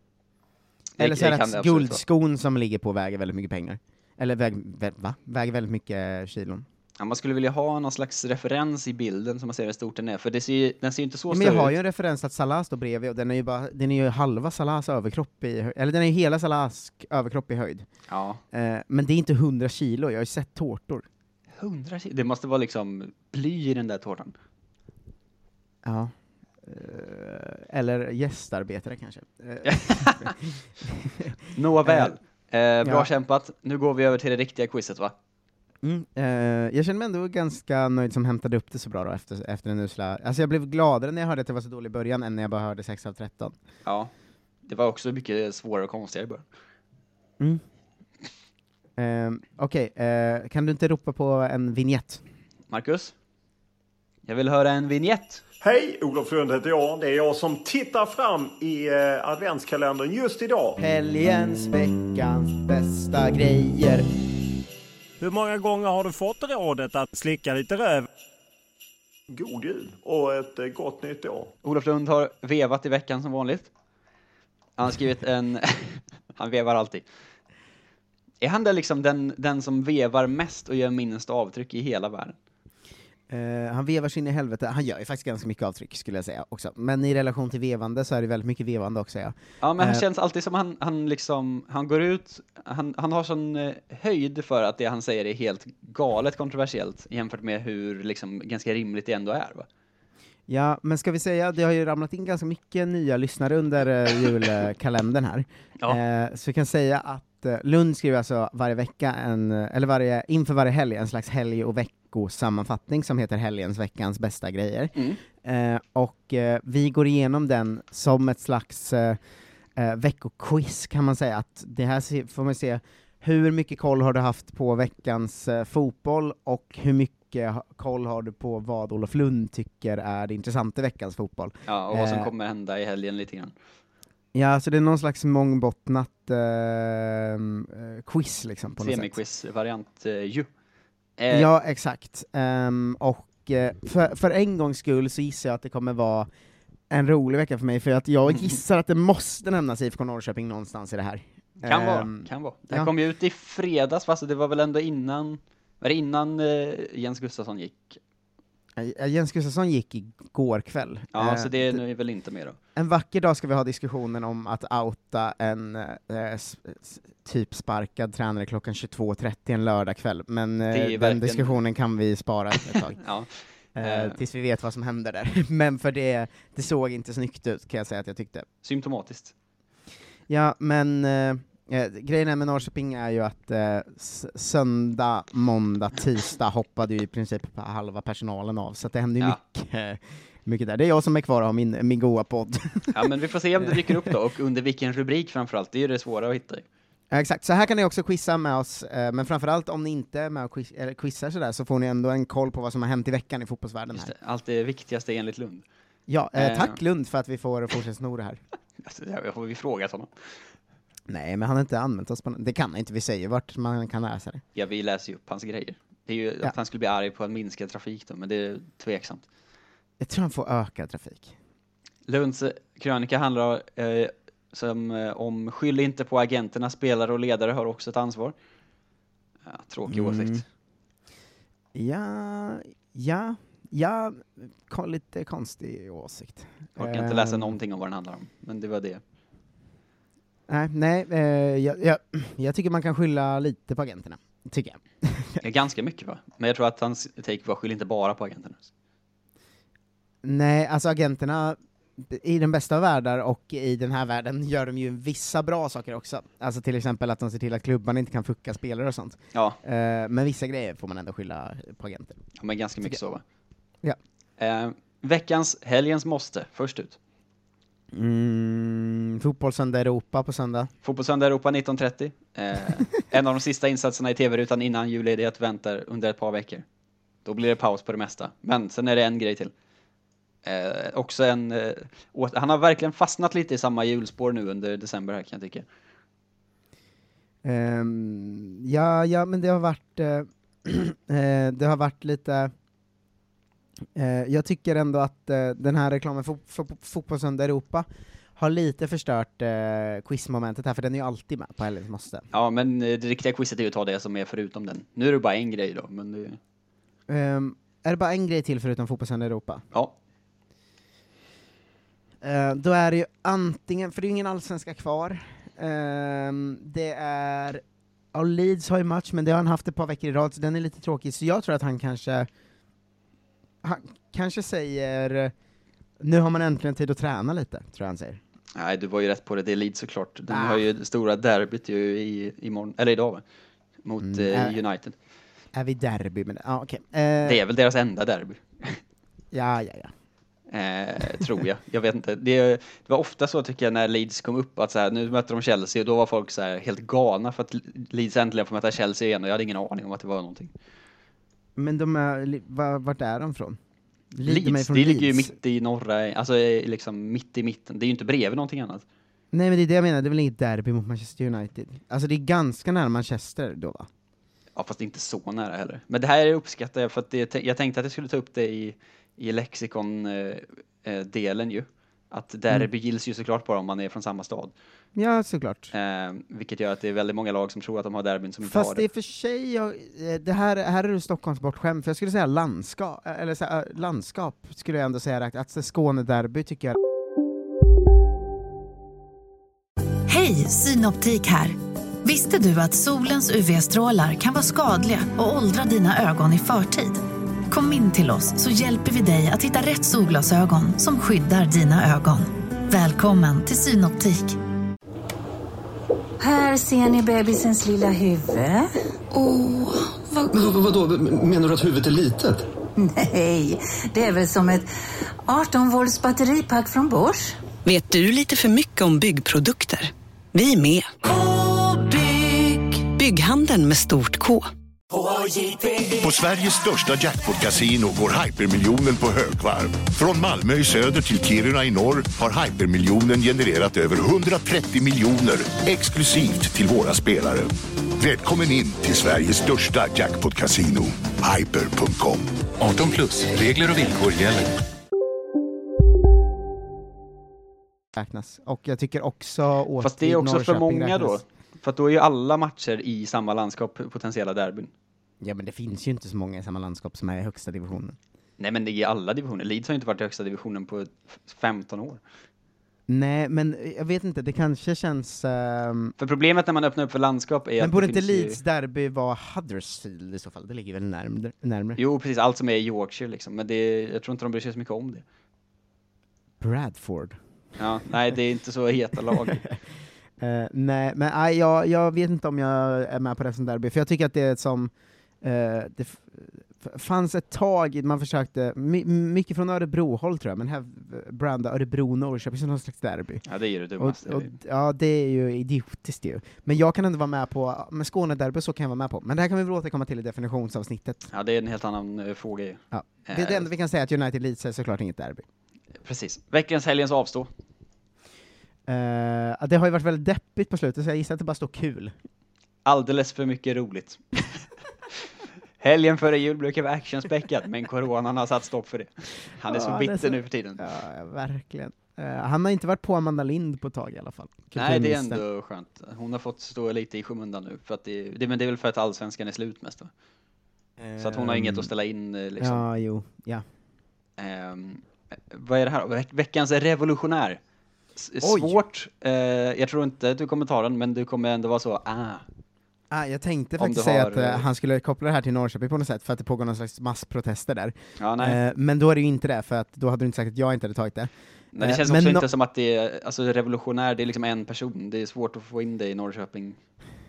Eller så är det att guldskon som ligger på väger väldigt mycket pengar. Eller väg, vä, va? väger väldigt mycket kilon. Ja, man skulle vilja ha någon slags referens i bilden som man ser hur stort den är, för det ser, den ser ju inte så stor men jag har ut. ju en referens att Salah står bredvid, och den är ju, bara, den är ju halva Salahs överkropp i eller den är ju hela Salahs överkropp i höjd. Ja, Eh, men det är inte 100 kilo, jag har ju sett tårtor. 100 kilo. Det måste vara liksom bly i den där tårtan. Ja. Eh, eller gästarbetare kanske. Eh, Nåväl. Eh, bra ja. kämpat. Nu går vi över till det riktiga quizet va? Mm, eh, jag känner mig ändå ganska nöjd som hämtade upp det så bra då efter, efter den usla... Alltså jag blev gladare när jag hörde att det var så dålig i början än när jag bara hörde 6 av 13. Ja. Det var också mycket svårare och konstigare i början. Mm. Eh, Okej, eh, kan du inte ropa på en vignett? Marcus? Jag vill höra en vignett. Hej, Olof Lund heter jag. Det är jag som tittar fram i eh, adventskalendern just idag. Helgens, veckans bästa grejer. Hur många gånger har du fått rådet att slicka lite röv? God jul och ett eh, gott nytt år. Olof Lund har vevat i veckan som vanligt. Han har skrivit en... han vevar alltid. Är han där liksom den, den som vevar mest och gör minst avtryck i hela världen? Eh, han vevar sin i helvete, han gör ju faktiskt ganska mycket avtryck skulle jag säga också. Men i relation till vevande så är det väldigt mycket vevande också ja. Ja, men han Eh, känns alltid som han, han liksom, han går ut, han, han har sån eh, höjd för att det han säger är helt galet kontroversiellt jämfört med hur liksom ganska rimligt det ändå är va? Ja, men ska vi säga, det har ju ramlat in ganska mycket nya lyssnare under uh, julkalendern här. Ja. Så vi kan säga att Lund skriver alltså varje vecka, en, eller varje, inför varje helg, en slags helg och veckosammanfattning som heter helgens, veckans bästa grejer. Mm. Eh, och eh, vi går igenom den som ett slags eh, eh, veckoquiz kan man säga, att det här se, får man se hur mycket koll har du haft på veckans eh, fotboll och hur mycket ha- koll har du på vad Olof Lund tycker är det intressanta i veckans fotboll? Ja, och vad som Eh, kommer hända i helgen lite grann. Ja, så det är någon slags mångbottnat eh, eh, quiz liksom på något sätt. Semiquiz-variant eh, ju. Eh, Ja, exakt. Ehm, och eh, för, för en gångs skull så gissar jag att det kommer vara en rolig vecka för mig, för att jag gissar att det måste nämnas IFK Norrköping någonstans i det här. Kan vara, Ehm, kan vara. Det ja. kom ju ut i fredags, fast det var väl ändå innan, var det innan eh, Jens Gustafsson gick? Eh, Jens Gustafsson gick igår kväll. Ja, Eh, så det är nu väl inte mer då. En vacker dag ska vi ha diskussionen om att outa en eh, s- typ sparkad tränare klockan 22.30 en lördagkväll, men eh, den verkligen- diskussionen kan vi spara ett tag. Ja. Eh, Eh. tills vi vet vad som händer där. Men för det, det såg inte snyggt ut kan jag säga att jag tyckte. Symptomatiskt. Ja, men eh, grejen med Norrköping är ju att eh, söndag, måndag, tisdag hoppade ju i princip halva personalen av, så det hände ju Ja. mycket, mycket där. Det är jag som är kvar och har min, min goa podd. Ja, men vi får se om det dyker upp då, och under vilken rubrik framförallt. Det är ju det svåra att hitta. Exakt, så här kan ni också quizza med oss, eh, men framförallt om ni inte är med och quiz, eller quizar sådär, så får ni ändå en koll på vad som har hänt i veckan i fotbollsvärlden här. Allt det viktigaste enligt Lund. Ja, eh, Eh. tack Lund för att vi får fortsätta sno det här. Det har vi frågat honom. Nej, men han har inte använt oss på Det kan han inte, vi säger vart man kan läsa det. Ja, vi läser ju upp hans grejer. Det är ju Ja. att han skulle bli arg på en minskad trafik då, men det är tveksamt. Jag tror han får ökad trafik. Lunds eh, krönika handlar eh, som, eh, om skyll inte på agenterna, spelare och ledare har också ett ansvar. Ja, tråkig Mm. åsikt. Ja, ja, ja, lite konstig åsikt. Jag orkar inte läsa Ehm, någonting om vad den handlar om, men det var det. Nej, nej eh, jag, jag, jag tycker man kan skylla lite på agenterna, tycker jag. Ganska mycket va? Men jag tror att hans take var skyll inte bara på agenterna. Nej, alltså agenterna, i den bästa av världar och i den här världen gör de ju vissa bra saker också. Alltså till exempel att de ser till att klubbarna inte kan fucka spelare och sånt. Ja. Eh, men vissa grejer får man ändå skylla på agenter. Ja, men ganska mycket så va? Ja. Eh, veckans, helgens måste, först ut. Mm, Fotbollssöndag Europa på söndag. Fotbollssöndag Europa 19.30. Eh, en av de sista insatserna i tv-rutan innan julledighet väntar under ett par veckor. Då blir det paus på det mesta. Men sen är det en grej till. Eh, också en... Eh, han har verkligen fastnat lite i samma hjulspår nu under december här kan jag tycka. Ehm, ja, ja, men det har varit, eh, eh, det har varit lite, jag tycker ändå att eh, den här reklamen för, för, för Fotbollssöndag Europa har lite förstört eh, quizmomentet här, för den är ju alltid med på Helgens måste. Ja, men eh, det riktiga quizet är ju att ta det som är förutom den. Nu är det bara en grej då, men det, Ehm, är det bara en grej till förutom fotbollsända Europa? Ja. Eh, då är det ju antingen, för det är ju ingen allsvenska kvar, Ehm, det är, ja, Leeds har ju match, men det har han haft ett par veckor i rad, så den är lite tråkig, så jag tror att han kanske, han kanske säger, nu har man äntligen tid att träna lite, tror jag han säger. Nej, du var ju rätt på det. Det är Leeds såklart. De Ah. har ju det stora derbyt ju i, imorgon, eller idag va? Mot Mm, eh. United. Är vi derby med det? Ja, okej. Eh, Det är väl deras enda derby. Ja, ja, ja. Eh, tror jag. Jag vet inte. Det, det var ofta så tycker jag när Leeds kom upp att så här, nu möter de Chelsea och då var folk så här helt galna för att Leeds äntligen får möta Chelsea igen och jag hade ingen aning om att det var någonting. Men de är, va- vart är de från? Li- de är Leeds, från det ligger ju Leeds. mitt i norra, alltså eh, liksom mitt i mitten. Det är ju inte bredvid någonting annat. Nej men det är det jag menar, det är väl inget derby mot Manchester United? Alltså det är ganska nära Manchester då va? Ja, fast inte så nära heller. Men det här uppskattar jag för att det, jag tänkte att jag skulle ta upp det i, i lexikon-delen ju. Att derby Mm. gills ju såklart bara om man är från samma stad. Ja, såklart. Eh, vilket gör att det är väldigt många lag som tror att de har derbyn som inte har Fast det. det är för sig, jag, eh, det här, här är du Stockholms bortskämd, för jag skulle säga landskap, eller så, här, landskap skulle jag ändå säga, att att Skånederby tycker jag Hej, Synoptik här. Visste du att solens UV-strålar kan vara skadliga och åldra dina ögon i förtid? Kom in till oss så hjälper vi dig att hitta rätt solglasögon som skyddar dina ögon. Välkommen till Synoptik. Här ser ni bebisens lilla huvud. Åh, vad... Men, vadå, menar du att huvudet är litet? Nej, det är väl som ett 18 volts batteripack från Bosch. Vet du lite för mycket om byggprodukter? Vi är med. -bygg. Bygghandeln med stort K. På Sveriges största jackpot-kasino går hypermiljonen på högvarv. Från Malmö i söder till Kiruna i norr har hypermiljonen genererat över 130 miljoner exklusivt till våra spelare. Välkommen in till Sveriges största jackpot-kasino, hyper.com. 18 plus, regler och villkor gäller. räknas. Och jag tycker också Fast det är också för Norrköping många då. räknas. För att då är ju alla matcher i samma landskap potentiella derbyn. Ja men det finns ju inte så många i samma landskap som är i högsta divisionen. Nej men det är i alla divisioner. Leeds har ju inte varit i högsta divisionen på f- 15 år. Nej, men jag vet inte, det kanske känns... ehm, För problemet när man öppnar upp för landskap är men att borde det inte finns ju- Leeds derby vara Huddersfield i så fall? Det ligger väl närmare? närmare. Jo precis, allt som är i Yorkshire liksom. Men det, jag tror inte de bryr sig så mycket om det. Bradford. Ja, nej det är inte så heta lag. Eh, nej, men nej, jag, jag vet inte om jag är med på resten derby, för jag tycker att det är som... eh, det fanns ett tag man försökte, my, mycket från Örebro-håll tror jag, men här branda Örebro-Norrköping som någon slags derby. Ja det är ju det Och, dummaste. och, ja, det är ju idiotiskt ju. Men jag kan ändå vara med på, med Skånederby så kan jag vara med på, men det här kan vi väl återkomma till i definitionsavsnittet. Ja det är en helt annan eh, fråga ju. Ja. Det, Eh, det enda vi kan säga är att United Leeds är såklart inget derby. Precis. Veckans helgens avstå. Eh, ja, det har ju varit väldigt deppigt på slutet, så jag gissar att det bara står kul. Alldeles för mycket roligt. Helgen före jul brukar vara actionspäckad, men coronan har satt stopp för det. Han är så Ja, är bitter så- nu för tiden. Ja, verkligen. Eh, han har inte varit på Amanda Lind på ett tag i alla fall. Nej, det är ändå skönt. Hon har fått stå lite i skymundan nu, för att det, det, men det är väl för att allsvenskan är slut mest va? Så att hon har inget att ställa in eh, liksom. Ja, jo, ja. Ehm, vad är det här då? Veck- Veckans revolutionär. S- Oj. Svårt. Eh, jag tror inte du kommer ta den, men du kommer ändå vara så, ah. Ah, jag tänkte faktiskt säga har, att eh, han skulle koppla det här till Norrköping på något sätt, för att det pågår någon slags massprotester där. Ja. Eh, men då är det ju inte det, för att då hade du inte sagt att jag inte hade tagit det. Nej, det känns men också no- inte som att det är, alltså revolutionär, det är liksom en person. Det är svårt att få in det i Norrköping.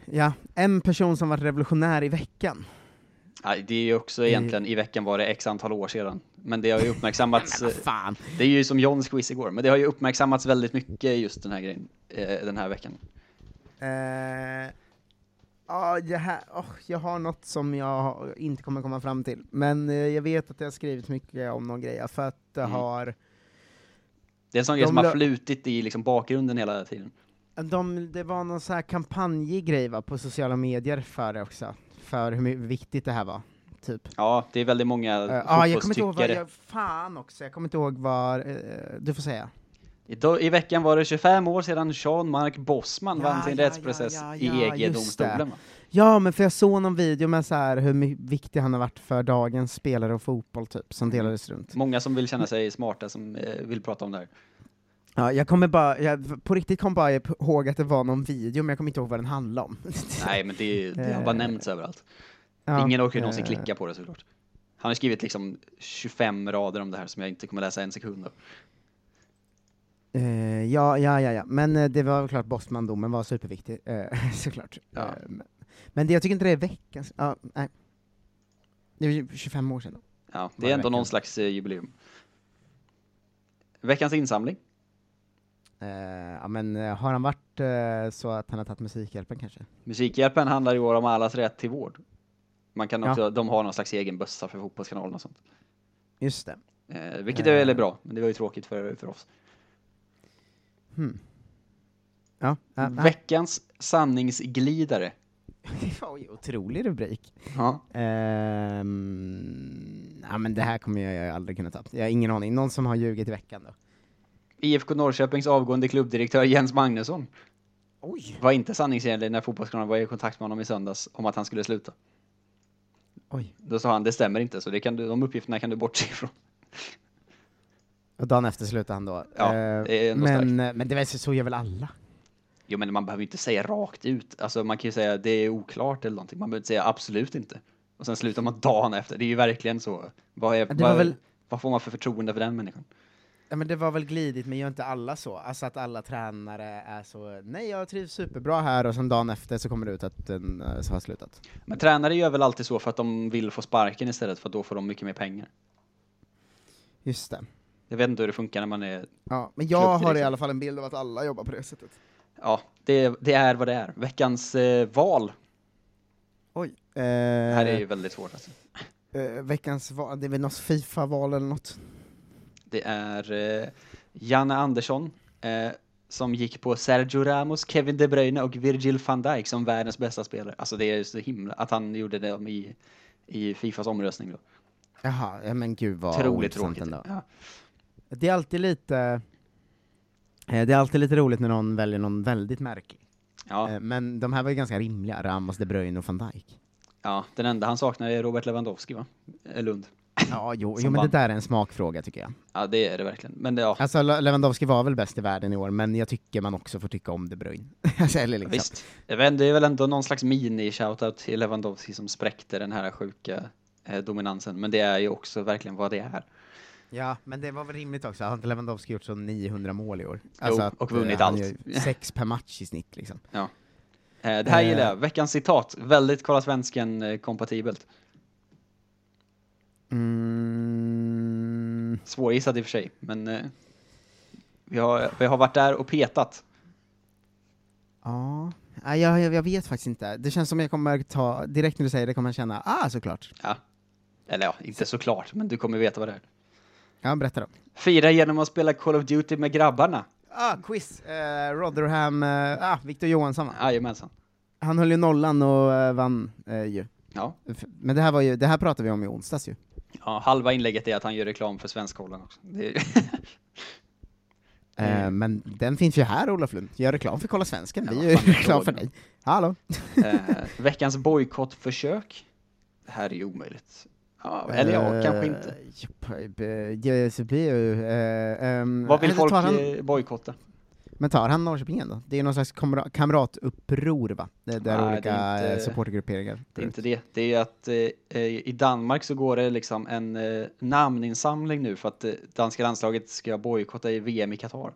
Ja, en person som var revolutionär i veckan. Nej, det är ju också egentligen, i veckan var det x antal år sedan. Men det har ju uppmärksammats. Men. Det är ju som Johns quiz igår, men det har ju uppmärksammats väldigt mycket just den här grejen, den här veckan. Eh, Ja, det här, åh, jag har något som jag inte kommer komma fram till, men eh, jag vet att det har skrivits mycket om någon grej, för att det Mm. har... Det är en sån De grej som har flutit i liksom bakgrunden hela tiden. De, det var någon så här kampanjig grej va, på sociala medier för det också, för hur viktigt det här var, typ. Ja, det är väldigt många Eh, Ja, jag kommer inte ihåg vad, fotbollstyckare. jag, fan också, jag kommer inte ihåg vad, eh, du får säga. I veckan var det 25 år sedan Jean-Marc Bosman Ja, vann sin ja, rättsprocess ja, i EG-domstolen. Ja, men för jag såg någon video med så här hur viktig han har varit för dagens spelare och fotboll, typ, som delades runt. Många som vill känna sig smarta som eh, vill prata om det här. Ja, jag kommer bara, jag på riktigt kom bara ihåg att det var någon video, men jag kommer inte ihåg vad den handlade om. Nej, men det, det har bara Eh, nämnts överallt. Ingen orkar ju någonsin eh. klicka på det såklart. Han har skrivit liksom 25 rader om det här som jag inte kommer läsa en sekund av. Eh, ja, ja, ja, ja, men eh, det var väl klart Bosman-domen var superviktig, eh, såklart. Ja. Men- det, jag tycker inte det är veckans, ja, nej. Det är ju 25 år sedan då. Ja, det är ändå någon veckan? slags eh, jubileum. Veckans insamling. Ja, men har han varit så att han har tagit Musikhjälpen kanske? Musikhjälpen handlar i år om allas rätt till vård. Man kan Ja. också, de har någon slags egen bössa för fotbollskanalen och sånt. Just det. Vilket är väldigt bra, men det var ju tråkigt för, för oss. Hmm. Ja, ja, ja. Veckans sanningsglidare. Det var ju otrolig rubrik. Ja. Ehm, ja, men det här kommer jag, jag aldrig kunna ta. Jag har ingen aning. Någon som har ljugit i veckan då? IFK Norrköpings avgående klubbdirektör Jens Magnusson Oj. var inte sanningsenlig när fotbollskanalen var i kontakt med honom i söndags om att han skulle sluta. Oj. Då sa han, det stämmer inte, så det kan du, de uppgifterna kan du bortse ifrån. Och dagen efter slutade han då. Ja, Eh, är ändå men, men det var så, gör väl alla? Jo, men man behöver inte säga rakt ut. Alltså, man kan ju säga det är oklart eller någonting. Man behöver inte säga absolut inte. Och sen slutar man dagen efter. Det är ju verkligen så. Vad, är, Men vad, väl- vad får man för förtroende för den människan? Ja, men det var väl glidigt, men gör inte alla så? Alltså att alla tränare är så, nej jag trivs superbra här, och sen dagen efter så kommer det ut att den eh, har slutat. Men tränare gör väl alltid så för att de vill få sparken istället för att då får de mycket mer pengar. Just det. Jag vet inte hur det funkar när man är... Ja, men jag har i klubbdirektör. alla fall en bild av att alla jobbar på det sättet. Ja, det, det är vad det är. Veckans eh, val. Oj. Eh, Det här är ju väldigt svårt alltså. eh, veckans val, det är väl något Fifa-val eller något? Det är eh, Janne Andersson eh, som gick på Sergio Ramos, Kevin De Bruyne och Virgil van Dijk som världens bästa spelare. Alltså det är så himla att han gjorde det i, i Fifas omröstning då. Jaha, ja, men gud vad ointressant tråkigt. ändå. Ja. Det är alltid lite eh, det är alltid lite roligt när någon väljer någon väldigt märklig. Ja. Eh, Men de här var ju ganska rimliga, Ramos, De Bruyne och van Dijk. ja, den enda han saknar är Robert Lewandowski va? Eh, Lund. Ja, jo, jo men vann. det där är en smakfråga tycker jag. Ja, det är det verkligen. Men det, ja, Alltså Le- Lewandowski var väl bäst i världen i år, men jag tycker man också får tycka om De Bruyne. Eller liksom. visst. Det är väl ändå någon slags mini-shoutout till Lewandowski som spräckte den här sjuka eh, dominansen. Men det är ju också verkligen vad det är. Ja, men det var väl rimligt också, har inte Lewandowski gjort så 900 mål i år? Jo, att, och vunnit eh, han allt. Sex per match i snitt liksom. Ja. Eh, det här Eh. gillar jag. Veckans citat. Väldigt Kolla Svensken-kompatibelt. Mm, Svårgissat i och för sig, men eh, vi, har, vi har varit där och petat. ja, jag, jag, jag vet faktiskt inte. Det känns som jag kommer ta, direkt när du säger det kommer jag känna, ah såklart. Ja. Eller ja, inte såklart, men du kommer veta vad det är. Ja, berätta då. Fira genom att spela Call of Duty med grabbarna. Ah, quiz! Eh, Rotherham, eh, ah, Victor Johansson va? Jajamensan. Han höll ju nollan och eh, vann eh, ju. Ja. Men det här var ju, det här pratade vi om i onsdags ju. ja, halva inlägget är att han gör reklam för Svenskkollen också. Är, Eh, men den finns ju här Olof Lund, gör reklam för Kolla Svensken, vi Ja, gör vad fan, reklam för dig. Hallå? eh, veckans bojkottförsök. Det här är ju omöjligt. Ja, eller ja, kanske inte. inte. Vad vill folk han, eh, bojkotta? Men tar han Norrköping igen då? Det är någon slags kamra- kamratuppror va? Där Nej, olika det inte- supportergrupperingar. Det är inte det. Det är att eh, eh, i Danmark så går det liksom en eh, namninsamling nu för att eh, danska landslaget ska bojkotta i VM i Qatar.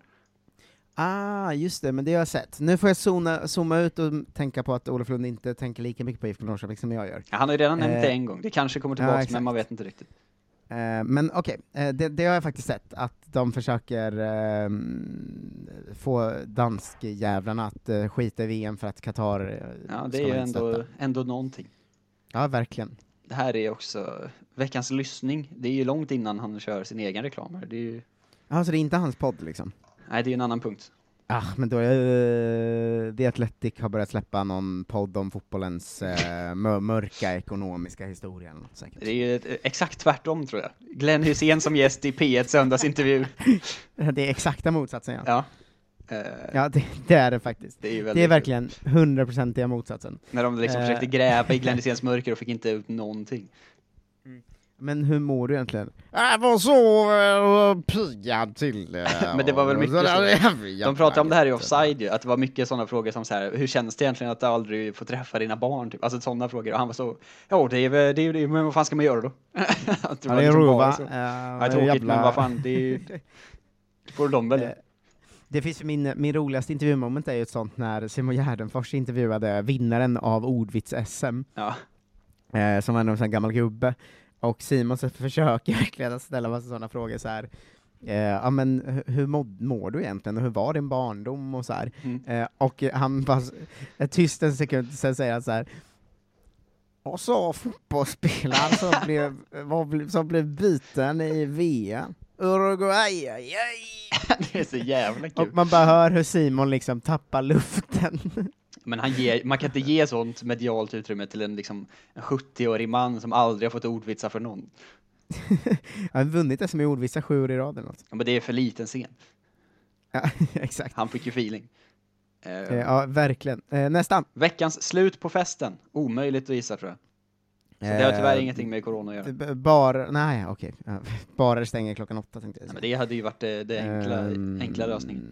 Ah, just det, men det har jag sett. Nu får jag zooma, zooma ut och tänka på att Olof Lund inte tänker lika mycket på IFK Norrköping som jag gör. Ja, han har ju redan nämnt Eh, det en gång. Det kanske kommer ja, tillbaka, exakt. men man vet inte riktigt. Eh, men okej, eh, det, det har jag faktiskt sett, att de försöker eh, få danskjävlarna att eh, skita i VM för att Qatar eh, Ja, det är ju ändå, instötta. ändå någonting. Ja, verkligen. Det här är också veckans lyssning. Det är ju långt innan han kör sin egen reklam. Det är ju, Ja, så det är inte hans podd liksom? Nej, det är ju en annan punkt. Ah, men då är The Athletic har börjat släppa någon podd om fotbollens eh, mör- mörka ekonomiska historia eller något säkert. Det är ju ett- exakt tvärtom tror jag. Glenn Hussein som gäst i P1 söndagsintervju. Det är exakta motsatsen ja. Ja. Eh, Ja, det, det är det faktiskt. Det är det är verkligen hundraprocentiga motsatsen. När de liksom Eh, försökte gräva i Glenn Hyséns mörker och fick inte ut någonting. Men hur mår du egentligen? Jag var så uh, piggad till uh, Men det var väl mycket så. så. De pratade om det här i Offside ju, att det var mycket sådana frågor som så här, hur känns det egentligen att du aldrig får träffa dina barn? Typ? Alltså sådana frågor. Och han var så, ja det är väl det, är, det, men vad fan ska man göra då? Att Ja, var det är liksom så. Uh, Ja, tråkigt, men vad fan, det är ju... Får de väl Eh, Det finns min, min roligaste intervjumoment är ju ett sånt när Simon Gärdenfors intervjuade vinnaren av ordvits-SM, Ja. eh, som var en sån gammal gubbe, och Simon försöker verkligen att ställa massa sådana frågor så här. Eh, ja men hu- hur må, mår du egentligen, och hur var din barndom och så här. Mm. Eh, och han bara är tyst en sekund, sen säger han så här. Och så fotbollsspelaren som blev, var, som blev biten i VM. Uruguay, aj. det är så jävla kul. Och man bara hör hur Simon liksom tappar luften. Men han ger, man kan inte ge sånt medialt utrymme till en, liksom, en 70-årig man som aldrig har fått ordvitsar för någon. Han har vunnit SM i ordvitsar sju år i rad eller något. Ja, men det är för liten scen. Ja, exakt. Han fick ju feeling. Eh, ja, verkligen. Eh, nästa. Veckans slut på festen. Omöjligt att gissa tror jag. Så det har tyvärr ingenting med corona att göra. b- Bar, nej okej. Ja, Barer stänger klockan åtta tänkte jag Nej, men det hade ju varit det, det enkla, Ehm, enkla lösningen.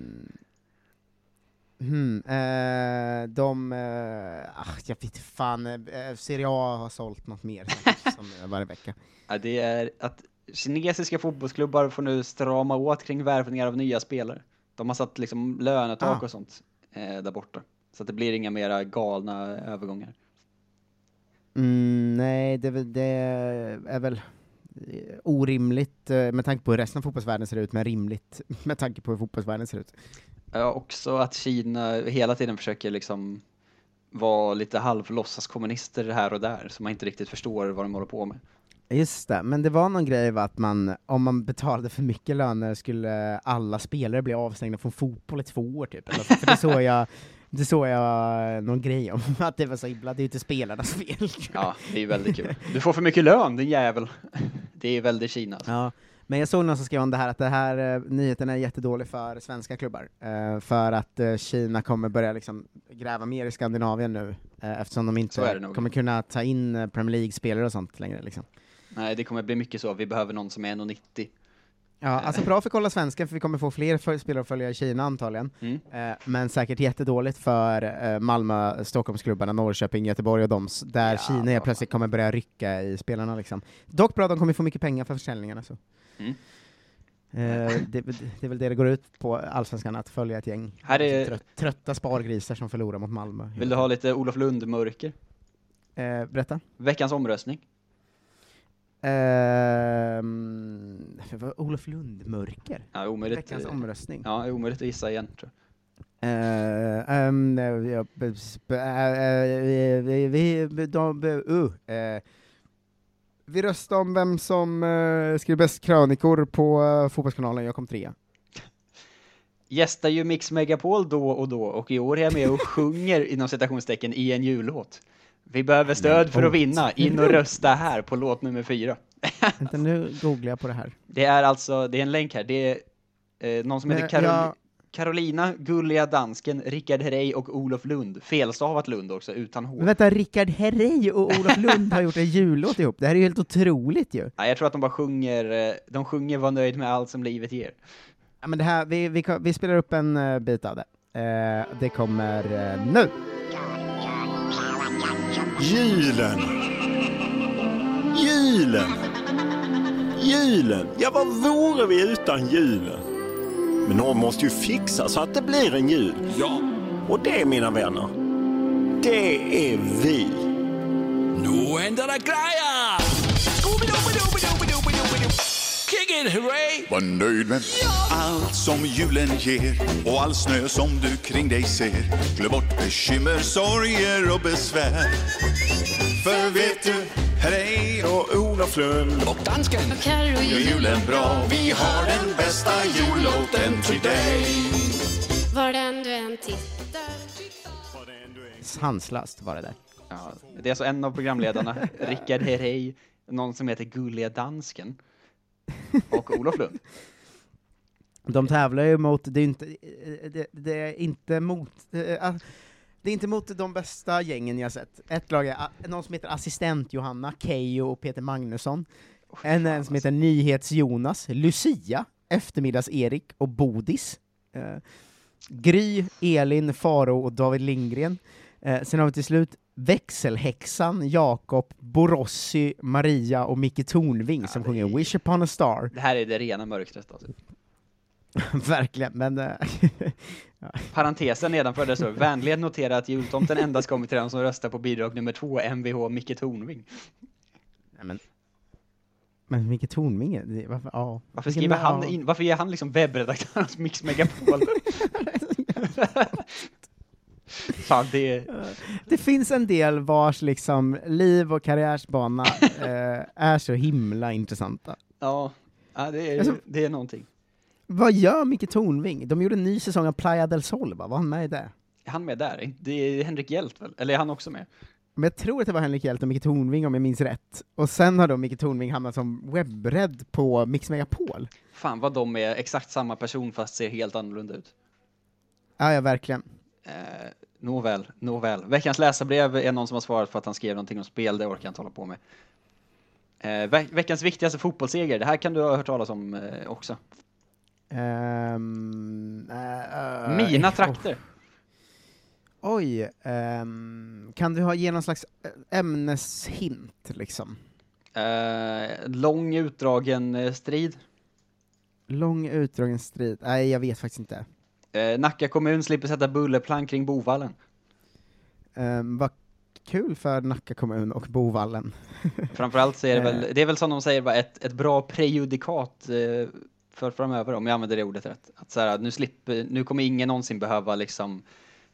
Hmm, eh, de, eh, ah, jag vet fan, eh, Serie A har sålt något mer som eh, varje vecka. Ja, det är att kinesiska fotbollsklubbar får nu strama åt kring värvningar av nya spelare. De har satt liksom lönetak Ah. och sånt eh, där borta. Så att det blir inga mera galna övergångar. Mm, nej, det, det är väl eh, orimligt eh, med tanke på hur resten av fotbollsvärlden ser ut, men rimligt med tanke på hur fotbollsvärlden ser ut. Ja, också att Kina hela tiden försöker liksom vara lite halvlåtsaskommunister här och där, så man inte riktigt förstår vad de håller på med. Just det, men det var någon grej va, att man, om man betalade för mycket löner skulle alla spelare bli avstängda från fotboll i två år typ. Eller, för det såg jag, det såg jag någon grej om, att det var så himla, det är ju inte spelarnas fel. Ja, det är väldigt kul. Du får för mycket lön, din jävel. Det är väldigt Kina. Alltså. Ja, men jag såg någon som skrev om det här, att det här eh, nyheten är jättedålig för svenska klubbar, eh, för att eh, Kina kommer börja liksom gräva mer i Skandinavien nu, eh, eftersom de inte kommer kunna ta in eh, Premier League-spelare och sånt längre. Liksom. Nej, det kommer bli mycket så. Vi behöver någon som är 1,90. Ja, alltså bra för kolla svenska, för vi kommer få fler spelare att följa i Kina antagligen, Mm. eh, men säkert jättedåligt för eh, Malmö, Stockholmsklubbarna, Norrköping, Göteborg och de, där Kina helt plötsligt kommer börja rycka i spelarna liksom. Dock bra, de kommer få mycket pengar för försäljningarna så. Mm. Eh, det, det är väl det det går ut på, Allsvenskan, att följa ett gäng Här är- trött, trötta spargrisar som förlorar mot Malmö. Vill du ha lite Olof Lund-mörker? Eh, berätta. Veckans omröstning. Ehm, vad- Olof Lund-mörker? Ja, omöjligt. Veckans omröstning? Ja, omöjligt att gissa igen tror jag. Eh, ehm, eh, ja, b- sp- eh, eh, vi, vi, vi, de, uh, eh, vi röstar om vem som uh, skriver bäst krönikor på uh, Fotbollskanalen, jag kom trea. Gästar ju Mix Megapol då och då och i år är jag med och sjunger inom citationstecken i en jullåt. Vi behöver stöd för att vinna. In och rösta här på låt nummer fyra. Vänta, nu googlar jag på det här. Det är alltså, det är en länk här. Det är eh, någon som heter Karol jag- Carolina, Gulliga Dansken, Rickard Herrey och Olof Lund. Felstavat Lund också, utan H. Men vänta, Rickard Herrey och Olof Lund har gjort en jullåt ihop, det här är ju helt otroligt ju! Nej, jag tror att de bara sjunger, eh, de sjunger var nöjd med allt som livet ger. Ja, men det här, vi, vi, vi spelar upp en eh, bit av det. Eh, det kommer nu! Julen! Julen! Julen! Ja, vad vore vi utan julen? Men någon måste ju fixa så att det blir en jul. Ja. Och det, mina vänner, det är vi. Nu händer det grejer! Kick it, hooray! Var nöjd med Allt som julen ger och all snö som du kring dig ser Glöm bort bekymmer, sorger och besvär För vet du, hej och Olof Lund. Och dansken. Carro gör julen bra. Vi har den bästa jullåten till dig. Var den du än tittar? Sanslöst var det där. Ja, det är alltså en av programledarna, Rickard Herrey, någon som heter Gulliga Dansken. Och Olof Lund. De tävlar ju mot, det är inte, eh, det, det är inte mot, eh, det är inte mot de bästa gängen jag sett. Ett lag är någon som heter Assistent Johanna, Keyyo och Peter Magnusson. En, en som heter Nyhets-Jonas, Lucia, Eftermiddags-Erik och Bodis. Eh, Gry, Elin, Faro och David Lindgren. Eh, sen har vi till slut växelhäxan, Jakob, Borossi, Maria och Micke Tornving som sjunger Wish upon a star. Det här är det rena mörkret alltså. Verkligen, men... Parentesen nedanför det står vänligen notera att jultomten endast kommer till den som röstar på bidrag nummer två, Mvh Micke Tornving. Nej, men, men Micke Tornving, det- varför, ja. Varför skriver han ja. in, varför är han liksom webbredaktör hos Mix Megapol? Fan, det är... Det finns en del vars liksom liv och karriärsbana eh, är så himla intressanta. Ja, ja det, är, Alltså- det är någonting. Vad gör Micke Tornving? De gjorde en ny säsong av Playa del Sol, va? var han med i det? Är han med där? Det är Henrik Hjelt väl? Eller är han också med? Men jag tror att det var Henrik Hjelt och Micke Tornving om jag minns rätt. Och sen har då Micke Tornving hamnat som webbred på Mix Megapol. Fan vad de är exakt samma person fast ser helt annorlunda ut. Ja, ja, verkligen. Eh, nåväl, nåväl. Veckans läsarbrev är någon som har svarat för att han skrev någonting om spel, det orkar jag inte hålla på med. Eh, ve veckans viktigaste fotbollsseger, det här kan du ha hört talas om eh, också. Ehm, eh, eh, Mina oh. trakter. Oj, ehm, kan du ha, ge någon slags eh, ämneshint, liksom? Eh, lång utdragen strid. Lång utdragen strid? Nej, jag vet faktiskt inte. Nacka kommun slipper sätta bullerplank kring Bovallen. Um, vad kul för Nacka kommun och Bovallen. Framförallt så är det väl, det är väl som de säger, ett, ett bra prejudikat för framöver, om jag använder det ordet rätt. Att så här, nu, slipper, nu kommer ingen någonsin behöva liksom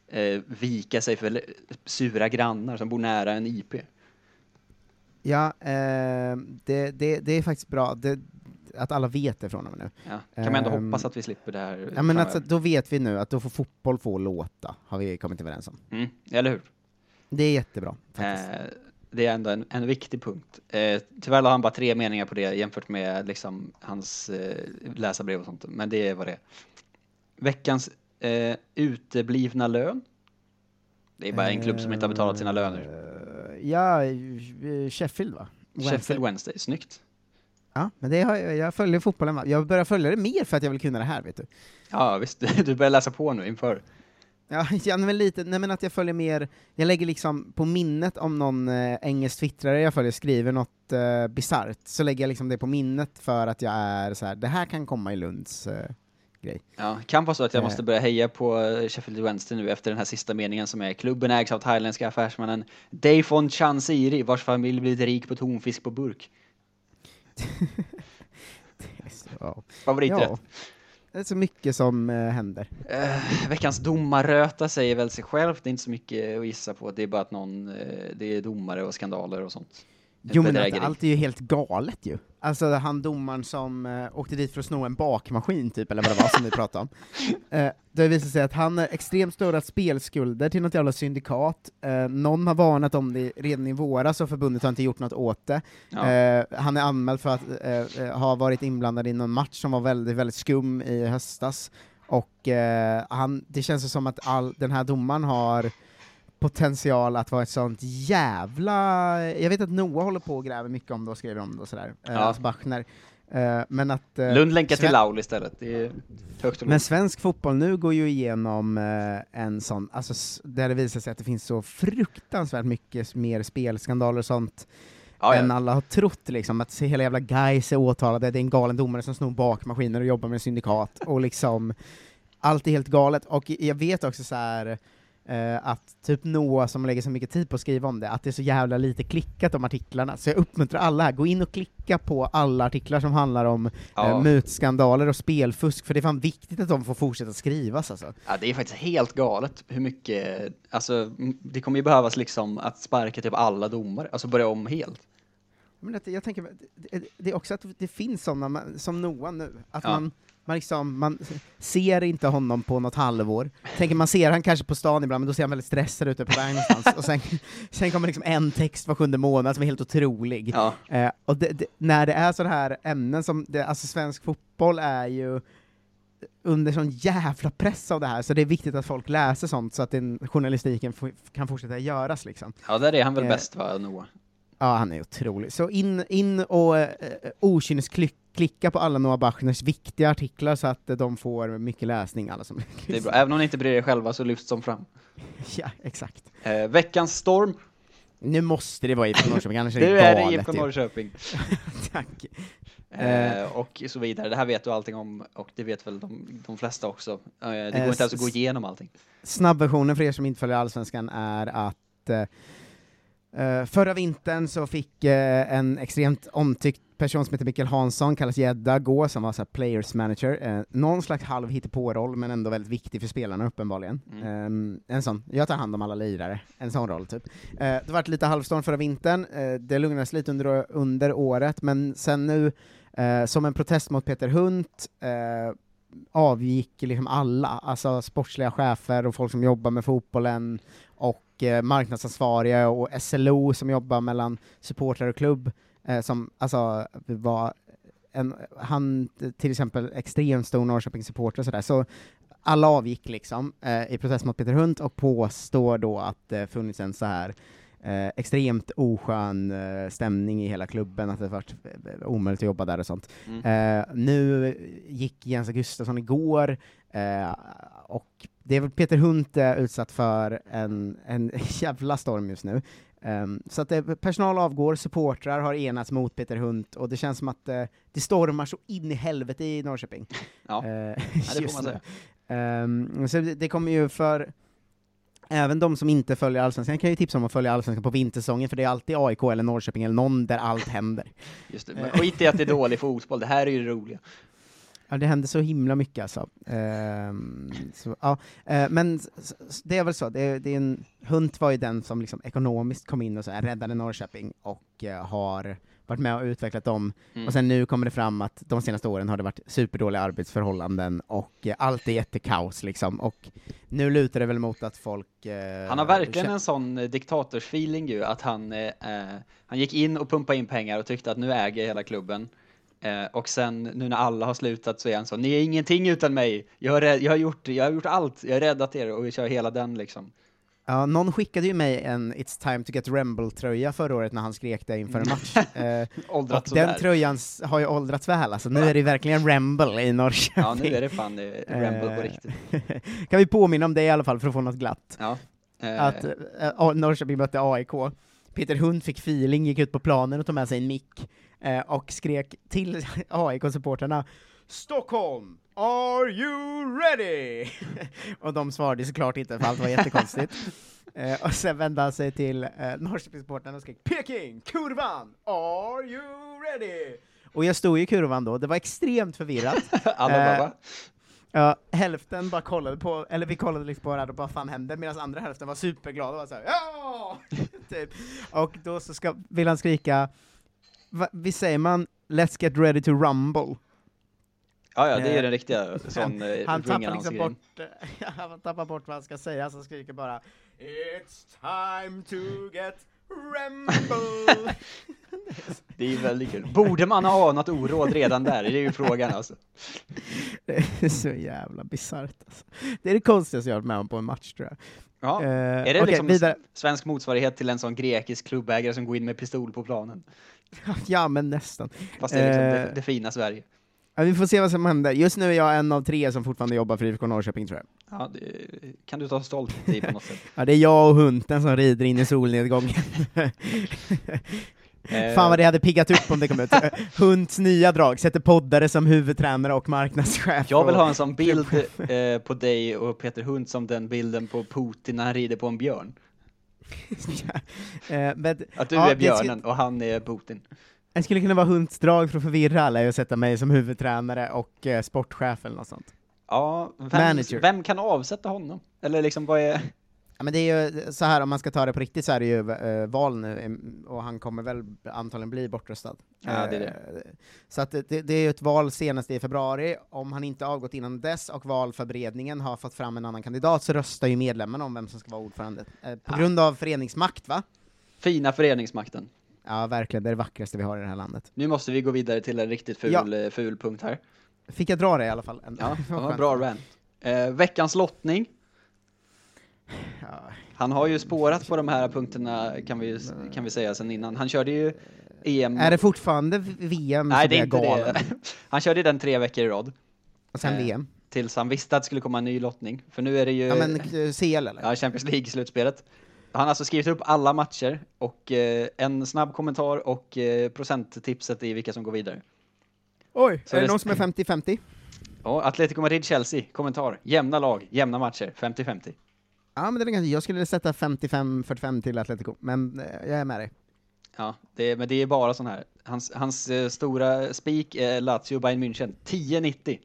eh, vika sig för sura grannar som bor nära en IP. Ja, ehm, det, det, det är faktiskt bra det, att alla vet det från och med nu. Ja, kan man ändå Ehm, hoppas att vi slipper det här Ja men alltså, då vet vi nu att då får fotboll få låta, har vi kommit överens om. Mm, eller hur? Det är jättebra, faktiskt. Eh, det är ändå en, en viktig punkt. Eh, tyvärr har han bara tre meningar på det jämfört med liksom, hans eh, läsarbrev och sånt, men det är vad det är. Veckans eh, uteblivna lön. Det är bara en klubb som inte har betalat sina löner. Eh, Ja, eh, Sheffield va? Sheffield Wednesday, snyggt. Ja, men det har, jag jag följer fotbollen? Jag börjar följa det mer för att jag vill kunna det här, vet du. Ja, visst. Du börjar läsa på nu inför. Ja, ja men lite, nej men att jag följer mer, jag lägger liksom på minnet om någon eh, engelsk twittrare jag följer skriver något eh, bisarrt, så lägger jag liksom det på minnet för att jag är så här, det här kan komma i Lunds eh, grej. Ja, kan vara så att jag Eh. måste börja heja på eh, Sheffield Wednesday nu efter den här sista meningen som är klubben ägs av thailändska affärsmannen Dayfon Chansiri vars familj blivit rik på tonfisk på burk. Favoriträtt. Ja. Det är så mycket som eh, händer. Eh, veckans domarröta säger väl sig själv, det är inte så mycket att gissa på, det är bara att någon, eh, det är domare och skandaler och sånt. Jo men att allt är ju helt galet ju. Alltså han domaren som eh, åkte dit för att sno en bakmaskin typ, eller vad det var som vi pratade om. Eh, det visar sig att han har extremt stora spelskulder till något jävla syndikat. Eh, någon har varnat om det redan i våras och förbundet har inte gjort något åt det. Ja. Eh, han är anmäld för att eh, eh, ha varit inblandad i någon match som var väldigt, väldigt skum i höstas. Och eh, han, det känns som att all, den här domaren har potential att vara ett sånt jävla... Jag vet att Noah håller på och gräver mycket om det och skriver om det och sådär, eh, Ja. alltså Bachner. Eh, men att... eh, Lund länkar till Laul istället, det är högt och Men svensk fotboll nu går ju igenom eh, en sån, alltså där det visar sig att det finns så fruktansvärt mycket mer spelskandaler och sånt Ja, än alla har trott liksom, att se hela jävla guys är åtalade, det är en galen domare som snor bakmaskiner och jobbar med syndikat, och liksom allt är helt galet, och jag vet också så här eh, att typ Noah som lägger så mycket tid på att skriva om det, att det är så jävla lite klickat om artiklarna, så jag uppmuntrar alla här, gå in och klicka på alla artiklar som handlar om Ja. eh, mutskandaler och spelfusk, för det är fan viktigt att de får fortsätta skrivas alltså. Ja, det är faktiskt helt galet hur mycket, alltså det kommer ju behövas liksom att sparka typ alla domare, alltså börja om helt. Men att, jag tänker, det, det är också att det finns sådana, som Noah nu, att Ja. man, man, liksom, man ser inte honom på något halvår, tänker man ser han kanske på stan ibland, men då ser han väldigt stressad ut på väg någonstans, och sen, sen kommer liksom en text var sjunde månad som är helt otrolig. Ja. Eh, och det, det, när det är sådana här ämnen som, det, alltså svensk fotboll är ju under sån jävla press av det här, så det är viktigt att folk läser sånt, så att den journalistiken kan fortsätta göras liksom. Ja, där är han väl Eh, bäst va, Noah? Ja, han är otrolig. Så in, in och eh, okynnesklicka på alla Noah Bachners viktiga artiklar så att eh, de får mycket läsning, alla som Det är bra. Även om ni inte bryr er själva så lyfts de fram. Ja, exakt. Eh, veckans storm. Nu måste det vara IFK Norrköping, annars är Nu det är det galet IFK. Norrköping. Tack. Eh, och så vidare. Det här vet du allting om, och det vet väl de, de flesta också. Eh, det går Eh, inte ens att gå igenom allting. Snabbversionen för er som inte följer Allsvenskan är att eh, förra vintern så fick eh, en extremt omtyckt person som heter Mikael Hansson, kallas Gedda, gå, som var så players manager, eh, någon slags halv hittepå-roll, men ändå väldigt viktig för spelarna uppenbarligen. Eh, en sån, jag tar hand om alla lirare, en sån roll typ. Det var lite halvstorm förra vintern, det lugnades lite under, under året, men sen nu, som en protest mot Peter Hunt, avgick liksom alla, alltså sportsliga chefer och folk som jobbar med fotbollen, och eh, marknadsansvariga och SLO som jobbar mellan supportrar och klubb, eh, som alltså var en, han till exempel extremt stor Norrköpingssupporter och sådär, så alla avgick liksom eh, i protest mot Peter Hunt och påstår då att det funnits en så här eh, extremt oskön eh, stämning i hela klubben, att det varit eh, omöjligt att jobba där och sånt. Eh, nu gick Jens Gustafsson igår, eh, och det är väl Peter Hunt är utsatt för en, en jävla storm just nu. Ehm, så att det, personal avgår, supportrar har enats mot Peter Hunt, och det känns som att eh, det stormar så in i helvete i Norrköping. Ja, Eh, ja det får man säga. Ehm, så det, det kommer ju för Även de som inte följer Allsvenskan kan ju tipsa om att följa Allsvenskan på vintersäsongen, för det är alltid AIK eller Norrköping eller någon där allt händer. Just det. Men skit i att det är dålig fotboll, det här är ju det roliga. Ja, det händer så himla mycket alltså. Ehm, så, ja. Eh, men det är väl så, det det är en, Hunt var ju den som liksom ekonomiskt kom in och så här, räddade Norrköping, och eh, har varit med och utvecklat dem, Mm. och sen nu kommer det fram att de senaste åren har det varit superdåliga arbetsförhållanden, och eh, allt är jättekaos liksom, och nu lutar det väl mot att folk... eh, Han har verkligen en sån eh, diktatörsfeeling ju, att han, eh, eh, han gick in och pumpade in pengar och tyckte att nu äger jag hela klubben. Eh, och sen nu när alla har slutat så är han så, ni är ingenting utan mig, jag har, jag har, gjort, jag har gjort allt, jag har räddat er och vi kör hela den liksom. Ja, någon skickade ju mig en It's time to get Remble-tröja förra året när han skrek det inför en match. Eh, och den tröjan har ju åldrats väl, alltså nu är det verkligen Remble i Norrköping. Ja, nu är det fan eh, Ramble på Eh, riktigt. kan vi påminna om det i alla fall för att få något glatt? Ja. Eh, Att eh, Norrköping mötte AIK, Peter Hund fick feeling, gick ut på planen och tog med sig en mick, och skrek till AIK-supporterna Stockholm, are you ready? och de svarade såklart inte, för allt var jättekonstigt. Eh, och sen vände han sig till eh, Norrköpingssupportrarna och skrek Peking, kurvan, are you ready? Och jag stod i kurvan då, det var extremt förvirrat. Alla Eh? Ja, hälften bara kollade på, eller vi kollade liksom på varandra och bara fan händer, medan andra hälften var superglada och var såhär ja! typ. Och då så ska, vill han skrika, va, visst säger man Let's get ready to rumble? Ja, ja, det är Eh, den riktiga sån eh, han tappar liksom bort, han tappar bort vad han ska säga, så skriker bara It's time to get rumble! Det är väldigt kul. Borde man ha anat oråd redan där? Det är ju frågan alltså. Det är så jävla bisarrt alltså. Det är det konstigaste jag har varit med om på en match tror jag. Ja. Eh, är det okej, liksom vidare. svensk motsvarighet till en sån grekisk klubbägare som går in med pistol på planen? Ja, men nästan. Fast det är liksom det, Eh, det fina Sverige. Ja, vi får se vad som händer. Just nu är jag en av tre som fortfarande jobbar för IFK Norrköping, tror jag. Ja, det kan du ta stolt i på något sätt. Ja, det är jag och Hunten som rider in i solnedgången. Eh. Fan vad det hade piggat upp om det kom ut. Hunts nya drag, sätter poddare som huvudtränare och marknadschef. Jag vill ha en sån bild eh, på dig och Peter Hunt som den bilden på Putin när han rider på en björn. Eh, men- Att du ja, är björnen ska- och han är Putin. Det skulle kunna vara Hunts drag för att förvirra alla, och sätta mig som huvudtränare och eh, sportchef eller något sånt. Ja, vem, vem kan avsätta honom? Eller liksom vad är... Ja, men det är ju så här om man ska ta det på riktigt så är det ju eh, val nu, och han kommer väl antagligen bli bortröstad. Ja, det är det. Eh, Så att det, det är ju ett val senast i februari, om han inte avgått innan dess och valförberedningen har fått fram en annan kandidat så röstar ju medlemmarna om vem som ska vara ordförande. Eh, På Ah. grund av föreningsmakt va? Fina föreningsmakten. Ja verkligen, det är det vackraste vi har i det här landet. Nu måste vi gå vidare till en riktigt ful, Ja. eh, ful punkt här. Fick jag dra det i alla fall? Ja, det var en bra rant. Eh, veckans lottning. Han har ju spårat på de här punkterna kan vi, kan vi säga sen innan. Han körde ju EM... Är det fortfarande VM Nej, som det är är inte galen? det. Han körde den tre veckor i rad. Och sen Eh, VM? Tills han visste att det skulle komma en ny lottning. För nu är det ju... Ja men eh, CL eller? Ja, Champions League-slutspelet. Han har alltså skrivit upp alla matcher och eh, en snabb kommentar och eh, procenttipset i vilka som går vidare. Oj, Så är det det- någon som är 50-50? Ja, Atletico Madrid-Chelsea, kommentar. Jämna lag, jämna matcher, 50-50. Ja men det är ganska, jag skulle sätta 55-45 till Atletico, men eh, jag är med dig. Ja, det men det är bara sån här. Hans, hans eh, stora spik är Lazio Bayern München, 10-90.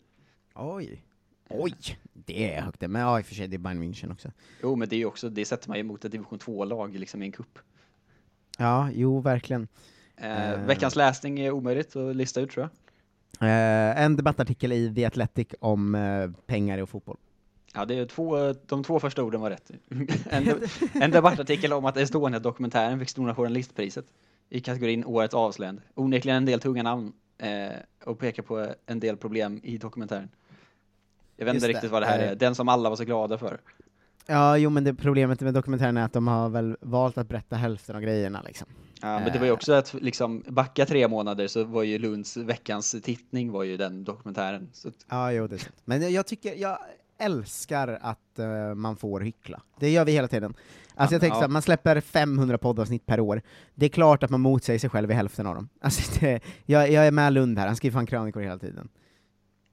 Oj. Oj, det är högt. Men ja, i och för sig, det är Bayern München också. Jo, men det är ju också, det sätter man ju mot ett division 2-lag liksom i en cup. Ja, jo, verkligen. Eh, Eh. Veckans läsning är omöjligt att lista ut tror jag. Eh, en debattartikel i The Athletic om eh, pengar och fotboll. Ja, det är två, de två första orden var rätt. en, en debattartikel om att Estonia-dokumentären fick Stora Journalistpriset i kategorin Årets avslöjande. Onekligen en del tunga namn eh, och pekar på en del problem i dokumentären. Jag vet Just inte det. riktigt vad det här Eh. är. Den som alla var så glada för. Ja, jo men det problemet med dokumentären är att de har väl valt att berätta hälften av grejerna liksom. Ja, men det var ju också att liksom backa tre månader så var ju Lunds veckans tittning var ju den dokumentären. Så Ja, jo det är sant. Men jag tycker, jag älskar att eh, man får hyckla. Det gör vi hela tiden. Alltså jag tänker Ja. så här, man släpper 500 poddavsnitt per år. Det är klart att man motsäger sig själv i hälften av dem. Alltså det, jag, jag är med Lund här, han skriver fan krönikor hela tiden.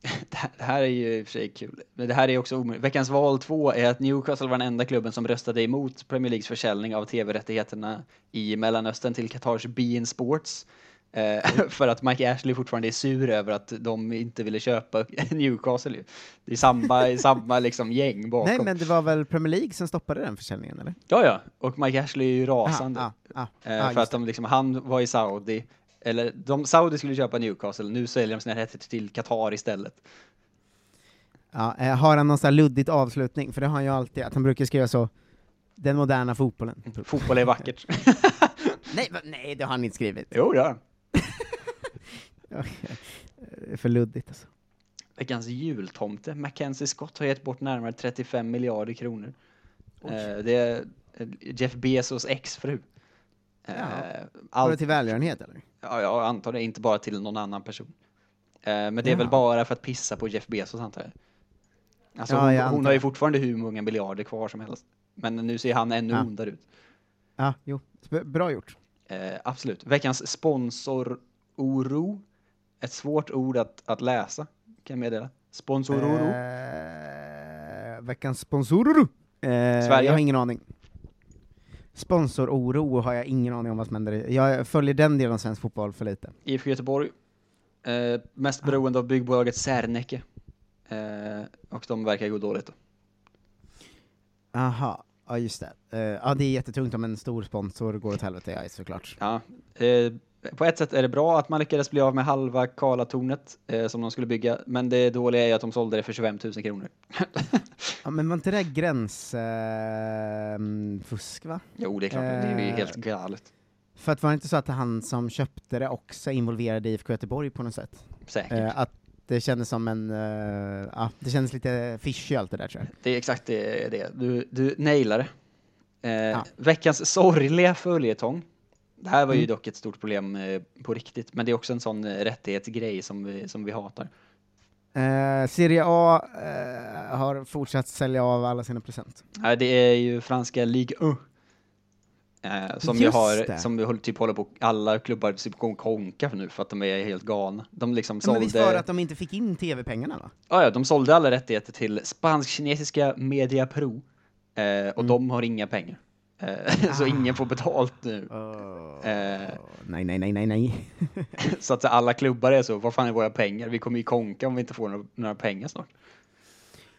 det här- det här är ju i och för sig kul. Men det här är också omöjligt. Veckans val två är att Newcastle var den enda klubben som röstade emot Premier Leagues försäljning av tv-rättigheterna i Mellanöstern till Qatars Bein Sports. Eh, för att Mike Ashley fortfarande är sur över att de inte ville köpa Newcastle. Det är samma, samma liksom gäng bakom. Nej men det var väl Premier League som stoppade den försäljningen eller? Ja, ja. Och Mike Ashley är ju rasande. Ah, ah, ah, för att de liksom, han var i Saudi, eller de, Saudi skulle köpa Newcastle, nu säljer de sina rättigheter till Qatar istället. Ja, eh, har han någon sån här luddigt avslutning? För det har han ju alltid, att han brukar skriva så, den moderna fotbollen. Fotboll är vackert. nej, nej, det har han inte skrivit. Jo, det har han. Det är för luddigt alltså. Veckans jultomte, Mackenzie Scott, har gett bort närmare 35 miljarder kronor. Eh, det är eh, Jeff Bezos exfru. Eh, Var det till välgörenhet eller? Ja, jag antar det, inte bara till någon annan person. Eh, men det är väl Jaha. bara för att pissa på Jeff Bezos antar jag. Alltså Ja, hon, jag hon antar har ju det. fortfarande hur många miljarder kvar som helst. Men nu ser han ännu Ja. ondare ut. Ja, jo. Sp- Bra gjort. Eh, absolut. Veckans sponsororo. Ett svårt ord att, att läsa, kan jag meddela. Sponsororo. Eh, veckans sponsorer. Eh, Sverige. Jag har ingen aning. Sponsororo har jag ingen aning om vad som händer. Jag följer den delen av svensk fotboll för lite. IFK Göteborg. Eh, mest beroende av byggbolaget Serneke. Eh, och de verkar gå dåligt då. Aha, ja just det. Eh, ja, det är jättetungt om en stor sponsor går åt helvete, ja, såklart. Ja, eh, på ett sätt är det bra att man lyckades bli av med halva Karlatornet eh, som de skulle bygga, men det dåliga är ju att de sålde det för 25 000 kronor. Ja, men var inte det gränsfusk, eh, va? Jo, det är klart, det är ju Eh, helt galet. För att var det inte så att han som köpte det också är involverad i IFK Göteborg på något sätt? Säkert. Eh, att det kändes som en, eh, ja, det kändes lite fishy allt det där tror jag. Det är exakt det. det. Du, du nailar det. Eh, Veckans sorgliga följetong. Det här var ju Mm. dock ett stort problem eh, på riktigt, men det är också en sån eh, rättighetsgrej som vi, som vi hatar. Eh, Serie A eh, har fortsatt sälja av alla sina present. Nej, det är ju franska Ligue 1. Eh, som ju har, det. som vi håller, typ håller på, alla klubbar typ går och konka för nu för att de är helt galna. De liksom Ja, men visst var det sålde, att de inte fick in tv-pengarna va? ja, ja, de sålde alla rättigheter till spansk-kinesiska Media Pro. Eh, Mm. och de har inga pengar. Eh, så ingen får betalt nu. Eh, Nej, nej, nej, nej, nej. så att alla klubbar är så, vad fan är våra pengar? Vi kommer ju konka om vi inte får några, några pengar snart.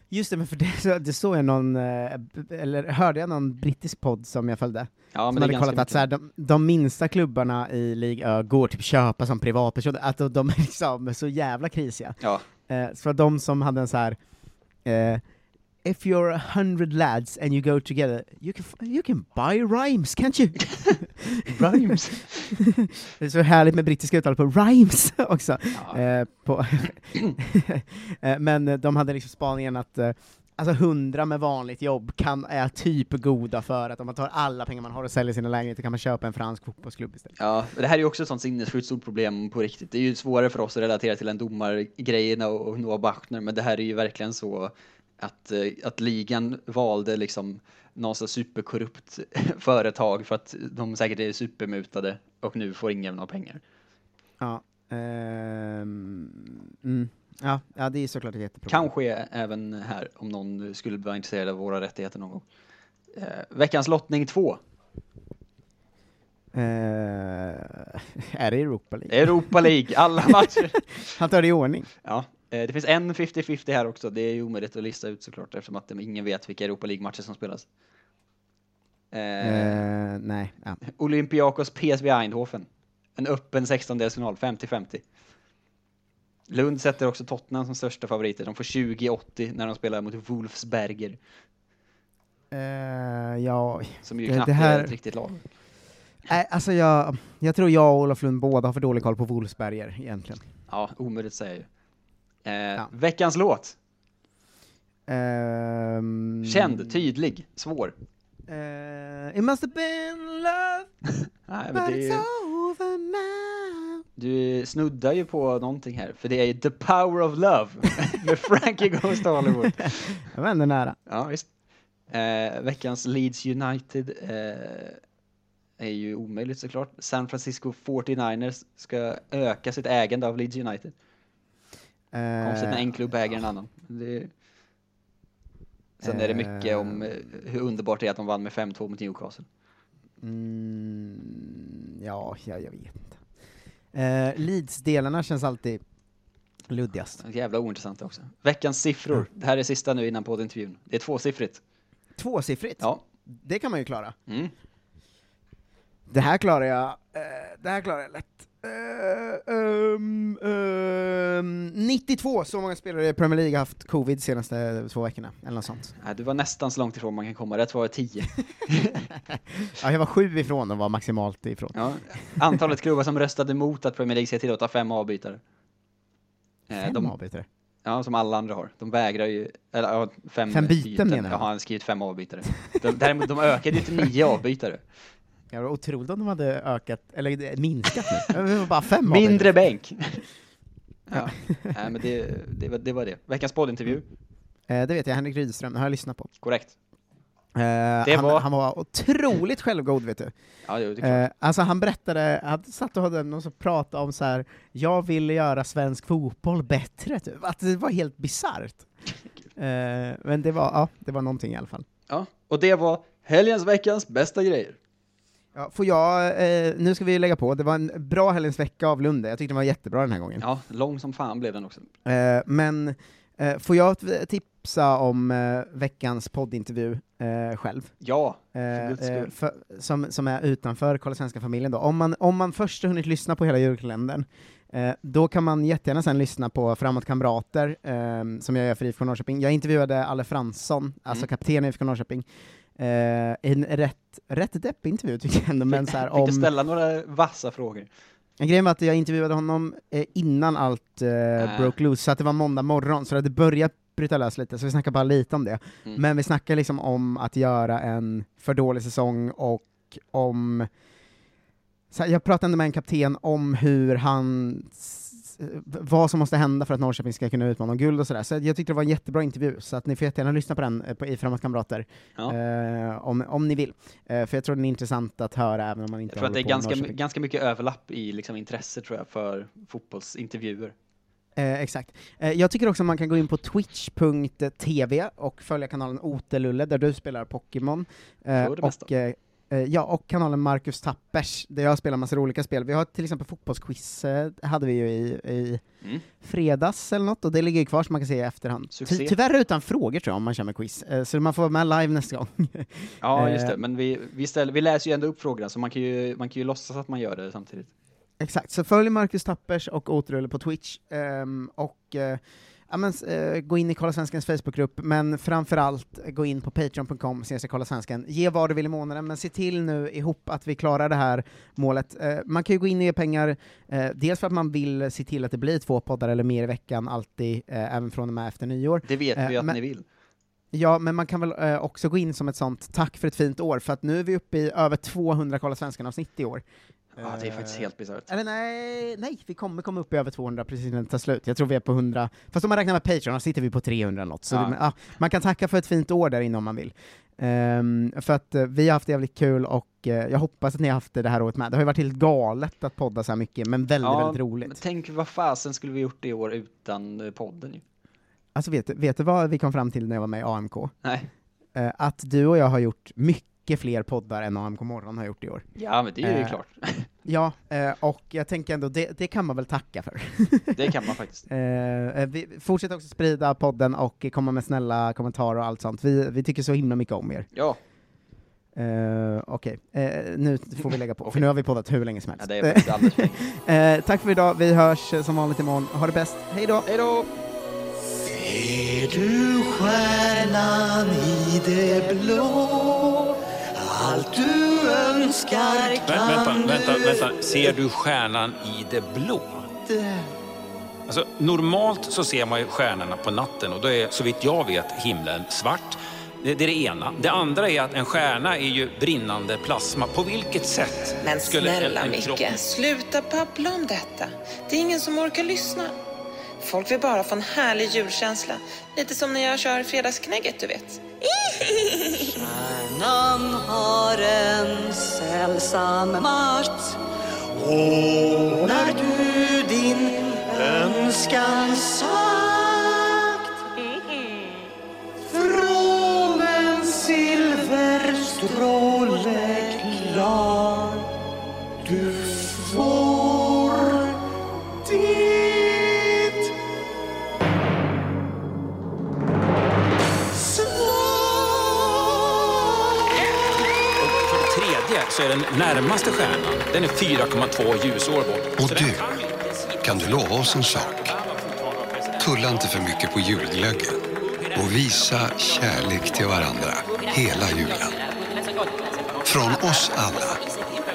Just det, men för det, det såg jag någon, eh, eller hörde jag någon brittisk podd som jag följde, Ja, men som hade kollat att så här, de, de minsta klubbarna i Ligue Ö går typ köpa som privatpersoner, att de, de är liksom så jävla krisiga. Ja. Eh, så var de som hade en så här, eh, if you're a hundred lads and you go together, you can, you can buy rhymes, can't you? rhymes? det är så härligt med brittiska uttal på rhymes också. Eh, på eh, men de hade liksom spaningen att eh, Alltså hundra med vanligt jobb kan, är typ goda för att om man tar alla pengar man har och säljer sina lägenheter kan man köpa en fransk fotbollsklubb istället. Ja, det här är ju också ett sånt sinnessjukt stort problem på riktigt. Det är ju svårare för oss att relatera till en domargrejerna och, och Noah Bachner, men det här är ju verkligen så att, eh, att ligan valde liksom någon sån superkorrupt företag för att de säkert är supermutade och nu får ingen av pengar. Ja, ehm, mm, ja, ja, det är såklart ett jätteproblem. Kanske även här om någon skulle vara intresserad av våra rättigheter någon gång. Eh, veckans lottning 2. Eh, är det Europa League? Europa League, alla matcher. Han tar det i ordning. Ja, det finns en 50-50 här också. Det är ju omöjligt att lista ut såklart eftersom att ingen vet vilka Europa League-matcher som spelas. Eh, nej, ja. Olympiakos PSV Eindhoven. En öppen 16-delsfinal, 50-50. Lund sätter också Tottenham som största favoriter. De får 20-80 när de spelar mot Wolfsberger. Eh, ja, Som ju knappt det här- är ett riktigt lag. Nej, alltså jag, jag tror jag och Olof Lund båda har för dålig koll på Wolfsberger egentligen. Ja, omöjligt att säga ju. Eh, Veckans låt. Ehm, Känd, tydlig, svår. eh, it must have been love, Nej, but det it's over now. du snuddar ju på någonting här, för det är ju The Power of Love med Frankie Goes to Hollywood. Jag var ändå nära. Ja, visst. Eh, veckans Leeds United eh, är ju omöjligt såklart. San Francisco 49ers ska öka sitt ägande av Leeds United. Konstigt när en klubb äger en annan. Det... Sen är det mycket om eh, hur underbart det är att de vann med 5-2 mot Newcastle. Mm, ja, ja, jag vet inte. Eh, Leeds-delarna känns alltid luddigast. Jävla ointressant också. Veckans siffror. Det här är sista nu innan poddintervjun. Det är tvåsiffrigt. Tvåsiffrigt? Ja. Det kan man ju klara. Mm. Det här klarar jag, eh, det här klarar jag lätt. Ehm, ehm, 92, så många spelare i Premier League har haft covid de senaste två veckorna, eller något sånt. Nej, du var nästan så långt ifrån man kan komma. Rätt var 10. Ja, jag var sju ifrån och var maximalt ifrån. Ja. Antalet klubbar som röstade emot att Premier League ska tillåta fem avbytare. Eh, Fem de, avbytare? Ja, som alla andra har. De vägrar ju, eller ja, fem, Fem byten menar Ja, du? han har skrivit fem avbytare. De, däremot, de ökade ju till nio avbytare. Det var otroligt om de hade ökat, eller minskat nu. Det var bara fem Mindre bänk. Ja, nej men det, det, var, det var det. Veckans poddintervju. Eh, det vet jag, Henrik Rydström, det har jag lyssnat på. Korrekt. Eh, Det han, var- han var otroligt självgod, vet du. Ja. Eh, alltså han berättade, han satt och hade någon som pratade om så här. jag ville göra svensk fotboll bättre, typ. att det var helt bisarrt. Eh, men det var, ja, det var någonting i alla fall. Ja, och det var helgens veckans bästa grejer. Ja, får jag, eh, nu ska vi lägga på, det var en bra helgens vecka av Lunde, jag tyckte den var jättebra den här gången. Ja, lång som fan blev den också. Eh, men eh, får jag tipsa om eh, veckans poddintervju eh, själv? Ja, Eh, för guds skull. för, som, som är utanför Kolla svenska familjen då. Om man, om man först har hunnit lyssna på hela julkalendern, då kan man jättegärna sen lyssna på Framåt Kamrater, som jag gör för IFK Norrköping. Jag intervjuade Alle Fransson, alltså Mm. kapten i IFK Norrköping, eh, en rätt, rätt deppig intervju tycker jag ändå, men så här, Fick du om... ställa några vassa frågor? Grejen var att jag intervjuade honom eh, innan allt eh, Äh. broke loose, så att det var måndag morgon, så det hade börjat bryta lös lite, så vi snackade bara lite om det. Mm. Men vi snackade liksom om att göra en för dålig säsong och om... Så här, jag pratade med en kapten om hur han... s- vad som måste hända för att Norrköping ska kunna utmana om guld och sådär. Så jag tyckte det var en jättebra intervju, så att ni får jättegärna lyssna på den eh, på, i Framåt Kamrater, Ja. eh, om, om ni vill. Eh, för jag tror den är intressant att höra även om man inte Jag tror att det är ganska, ganska mycket överlapp i liksom intresse tror jag för fotbollsintervjuer. Eh, exakt. Eh, jag tycker också man kan gå in på twitch.tv och följa kanalen Otelulle, där du spelar Pokémon. Eh, mesta. Eh, ja, och kanalen Marcus Tappers, där jag spelar massa olika spel. Vi har till exempel fotbollsquiz, eh, hade vi ju i, i Mm. fredags eller något, och det ligger kvar så man kan se i efterhand. Ty tyvärr utan frågor tror jag, om man kör med quiz, eh, så man får vara med live nästa gång. Ja, just det. Men vi, vi, ställer, vi läser ju ändå upp frågorna, så man kan ju, man kan ju låtsas att man gör det samtidigt. Exakt, så följ Marcus Tappers och Återulle på Twitch, ehm, och eh, ja, men, eh, gå in i Kolla Svenskens Facebookgrupp, men framförallt gå in på patreon.com, Kolla Svensken. Ge vad du vill i månaden, men se till nu ihop att vi klarar det här målet. Eh, man kan ju gå in och ge pengar, eh, dels för att man vill se till att det blir två poddar eller mer i veckan, alltid, eh, även från och med efter nyår. Det vet vi Eh, att men- ni vill. Ja, men man kan väl eh, också gå in som ett sånt tack för ett fint år, för att nu är vi uppe i över 200 Kolla Svenskan-avsnitt i år. Ja, det är faktiskt helt bisarrt. Eller nej, nej, vi kommer komma upp i över 200 precis när det tar slut. Jag tror vi är på 100, fast om man räknar med Patreon, då sitter vi på 300 eller något. Så Ja. det, ja, man kan tacka för ett fint år där inne om man vill. Ehm, för att eh, vi har haft det jävligt kul och eh, jag hoppas att ni har haft det det här året med. Det har ju varit helt galet att podda så här mycket, men väldigt, Ja, väldigt roligt. Tänk vad fasen skulle vi gjort det i år utan eh, podden ju. Alltså vet, vet du vad vi kom fram till när jag var med i AMK? Nej. Eh, att du och jag har gjort mycket fler poddar än AMK Morgon har gjort i år. Ja, men det är ju Eh, klart. Ja, eh, och jag tänker ändå, det, det kan man väl tacka för. Det kan man faktiskt. Eh, eh, vi fortsätt också sprida podden och komma med snälla kommentarer och allt sånt. Vi, vi tycker så himla mycket om er. Ja. Uh, Okej, Eh, nu får vi lägga på, för nu har vi poddat hur länge som helst. Ja, det är Eh, tack för idag, vi hörs som vanligt imorgon. Ha det bäst, hej då! Hej då! Ser du stjärnan i det blå? Allt du önskar kan Vä- vänta, vänta, vänta. Ser du stjärnan i det blå? Alltså, normalt så ser man ju stjärnorna på natten och då är så vitt jag vet himlen svart. Det, det är det ena. Det andra är att en stjärna är ju brinnande plasma. På vilket sätt Men skulle en- snälla en Micke, kropp- sluta babbla om detta. Det är ingen som orkar lyssna. Folk vill bara få en härlig julkänsla. Lite som när jag kör fredagsknägget, du vet. Stjärnan har en sällsam makt. Ordnar du din önskan sagt. Från en silverstråle är den närmaste stjärnan, den är 4,2 ljusår bort. Och du, kan du lova oss en sak? Tulla inte för mycket på julglöggen och visa kärlek till varandra hela julen. Från oss alla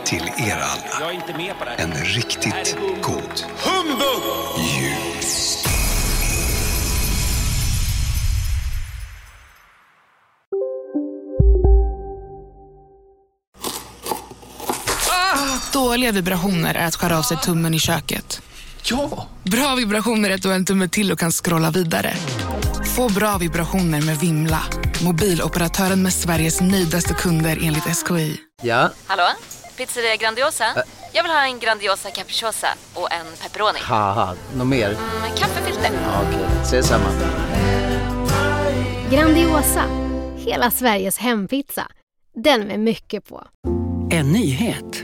till er alla. En riktigt god jul. Dåliga vibrationer är att skära av sig tummen i köket. Ja! Bra vibrationer är att du har en tumme till och kan scrolla vidare. Få bra vibrationer med Vimla. Mobiloperatören med Sveriges nöjdaste kunder enligt SKI. Ja, Hallå? Pizzeria Grandiosa? Jag vill ha en Grandiosa capriciosa och en pepperoni. något mer? Med kaffefilter. Ja, Okej, ses samma. Grandiosa, hela Sveriges hempizza. Den med mycket på. En nyhet.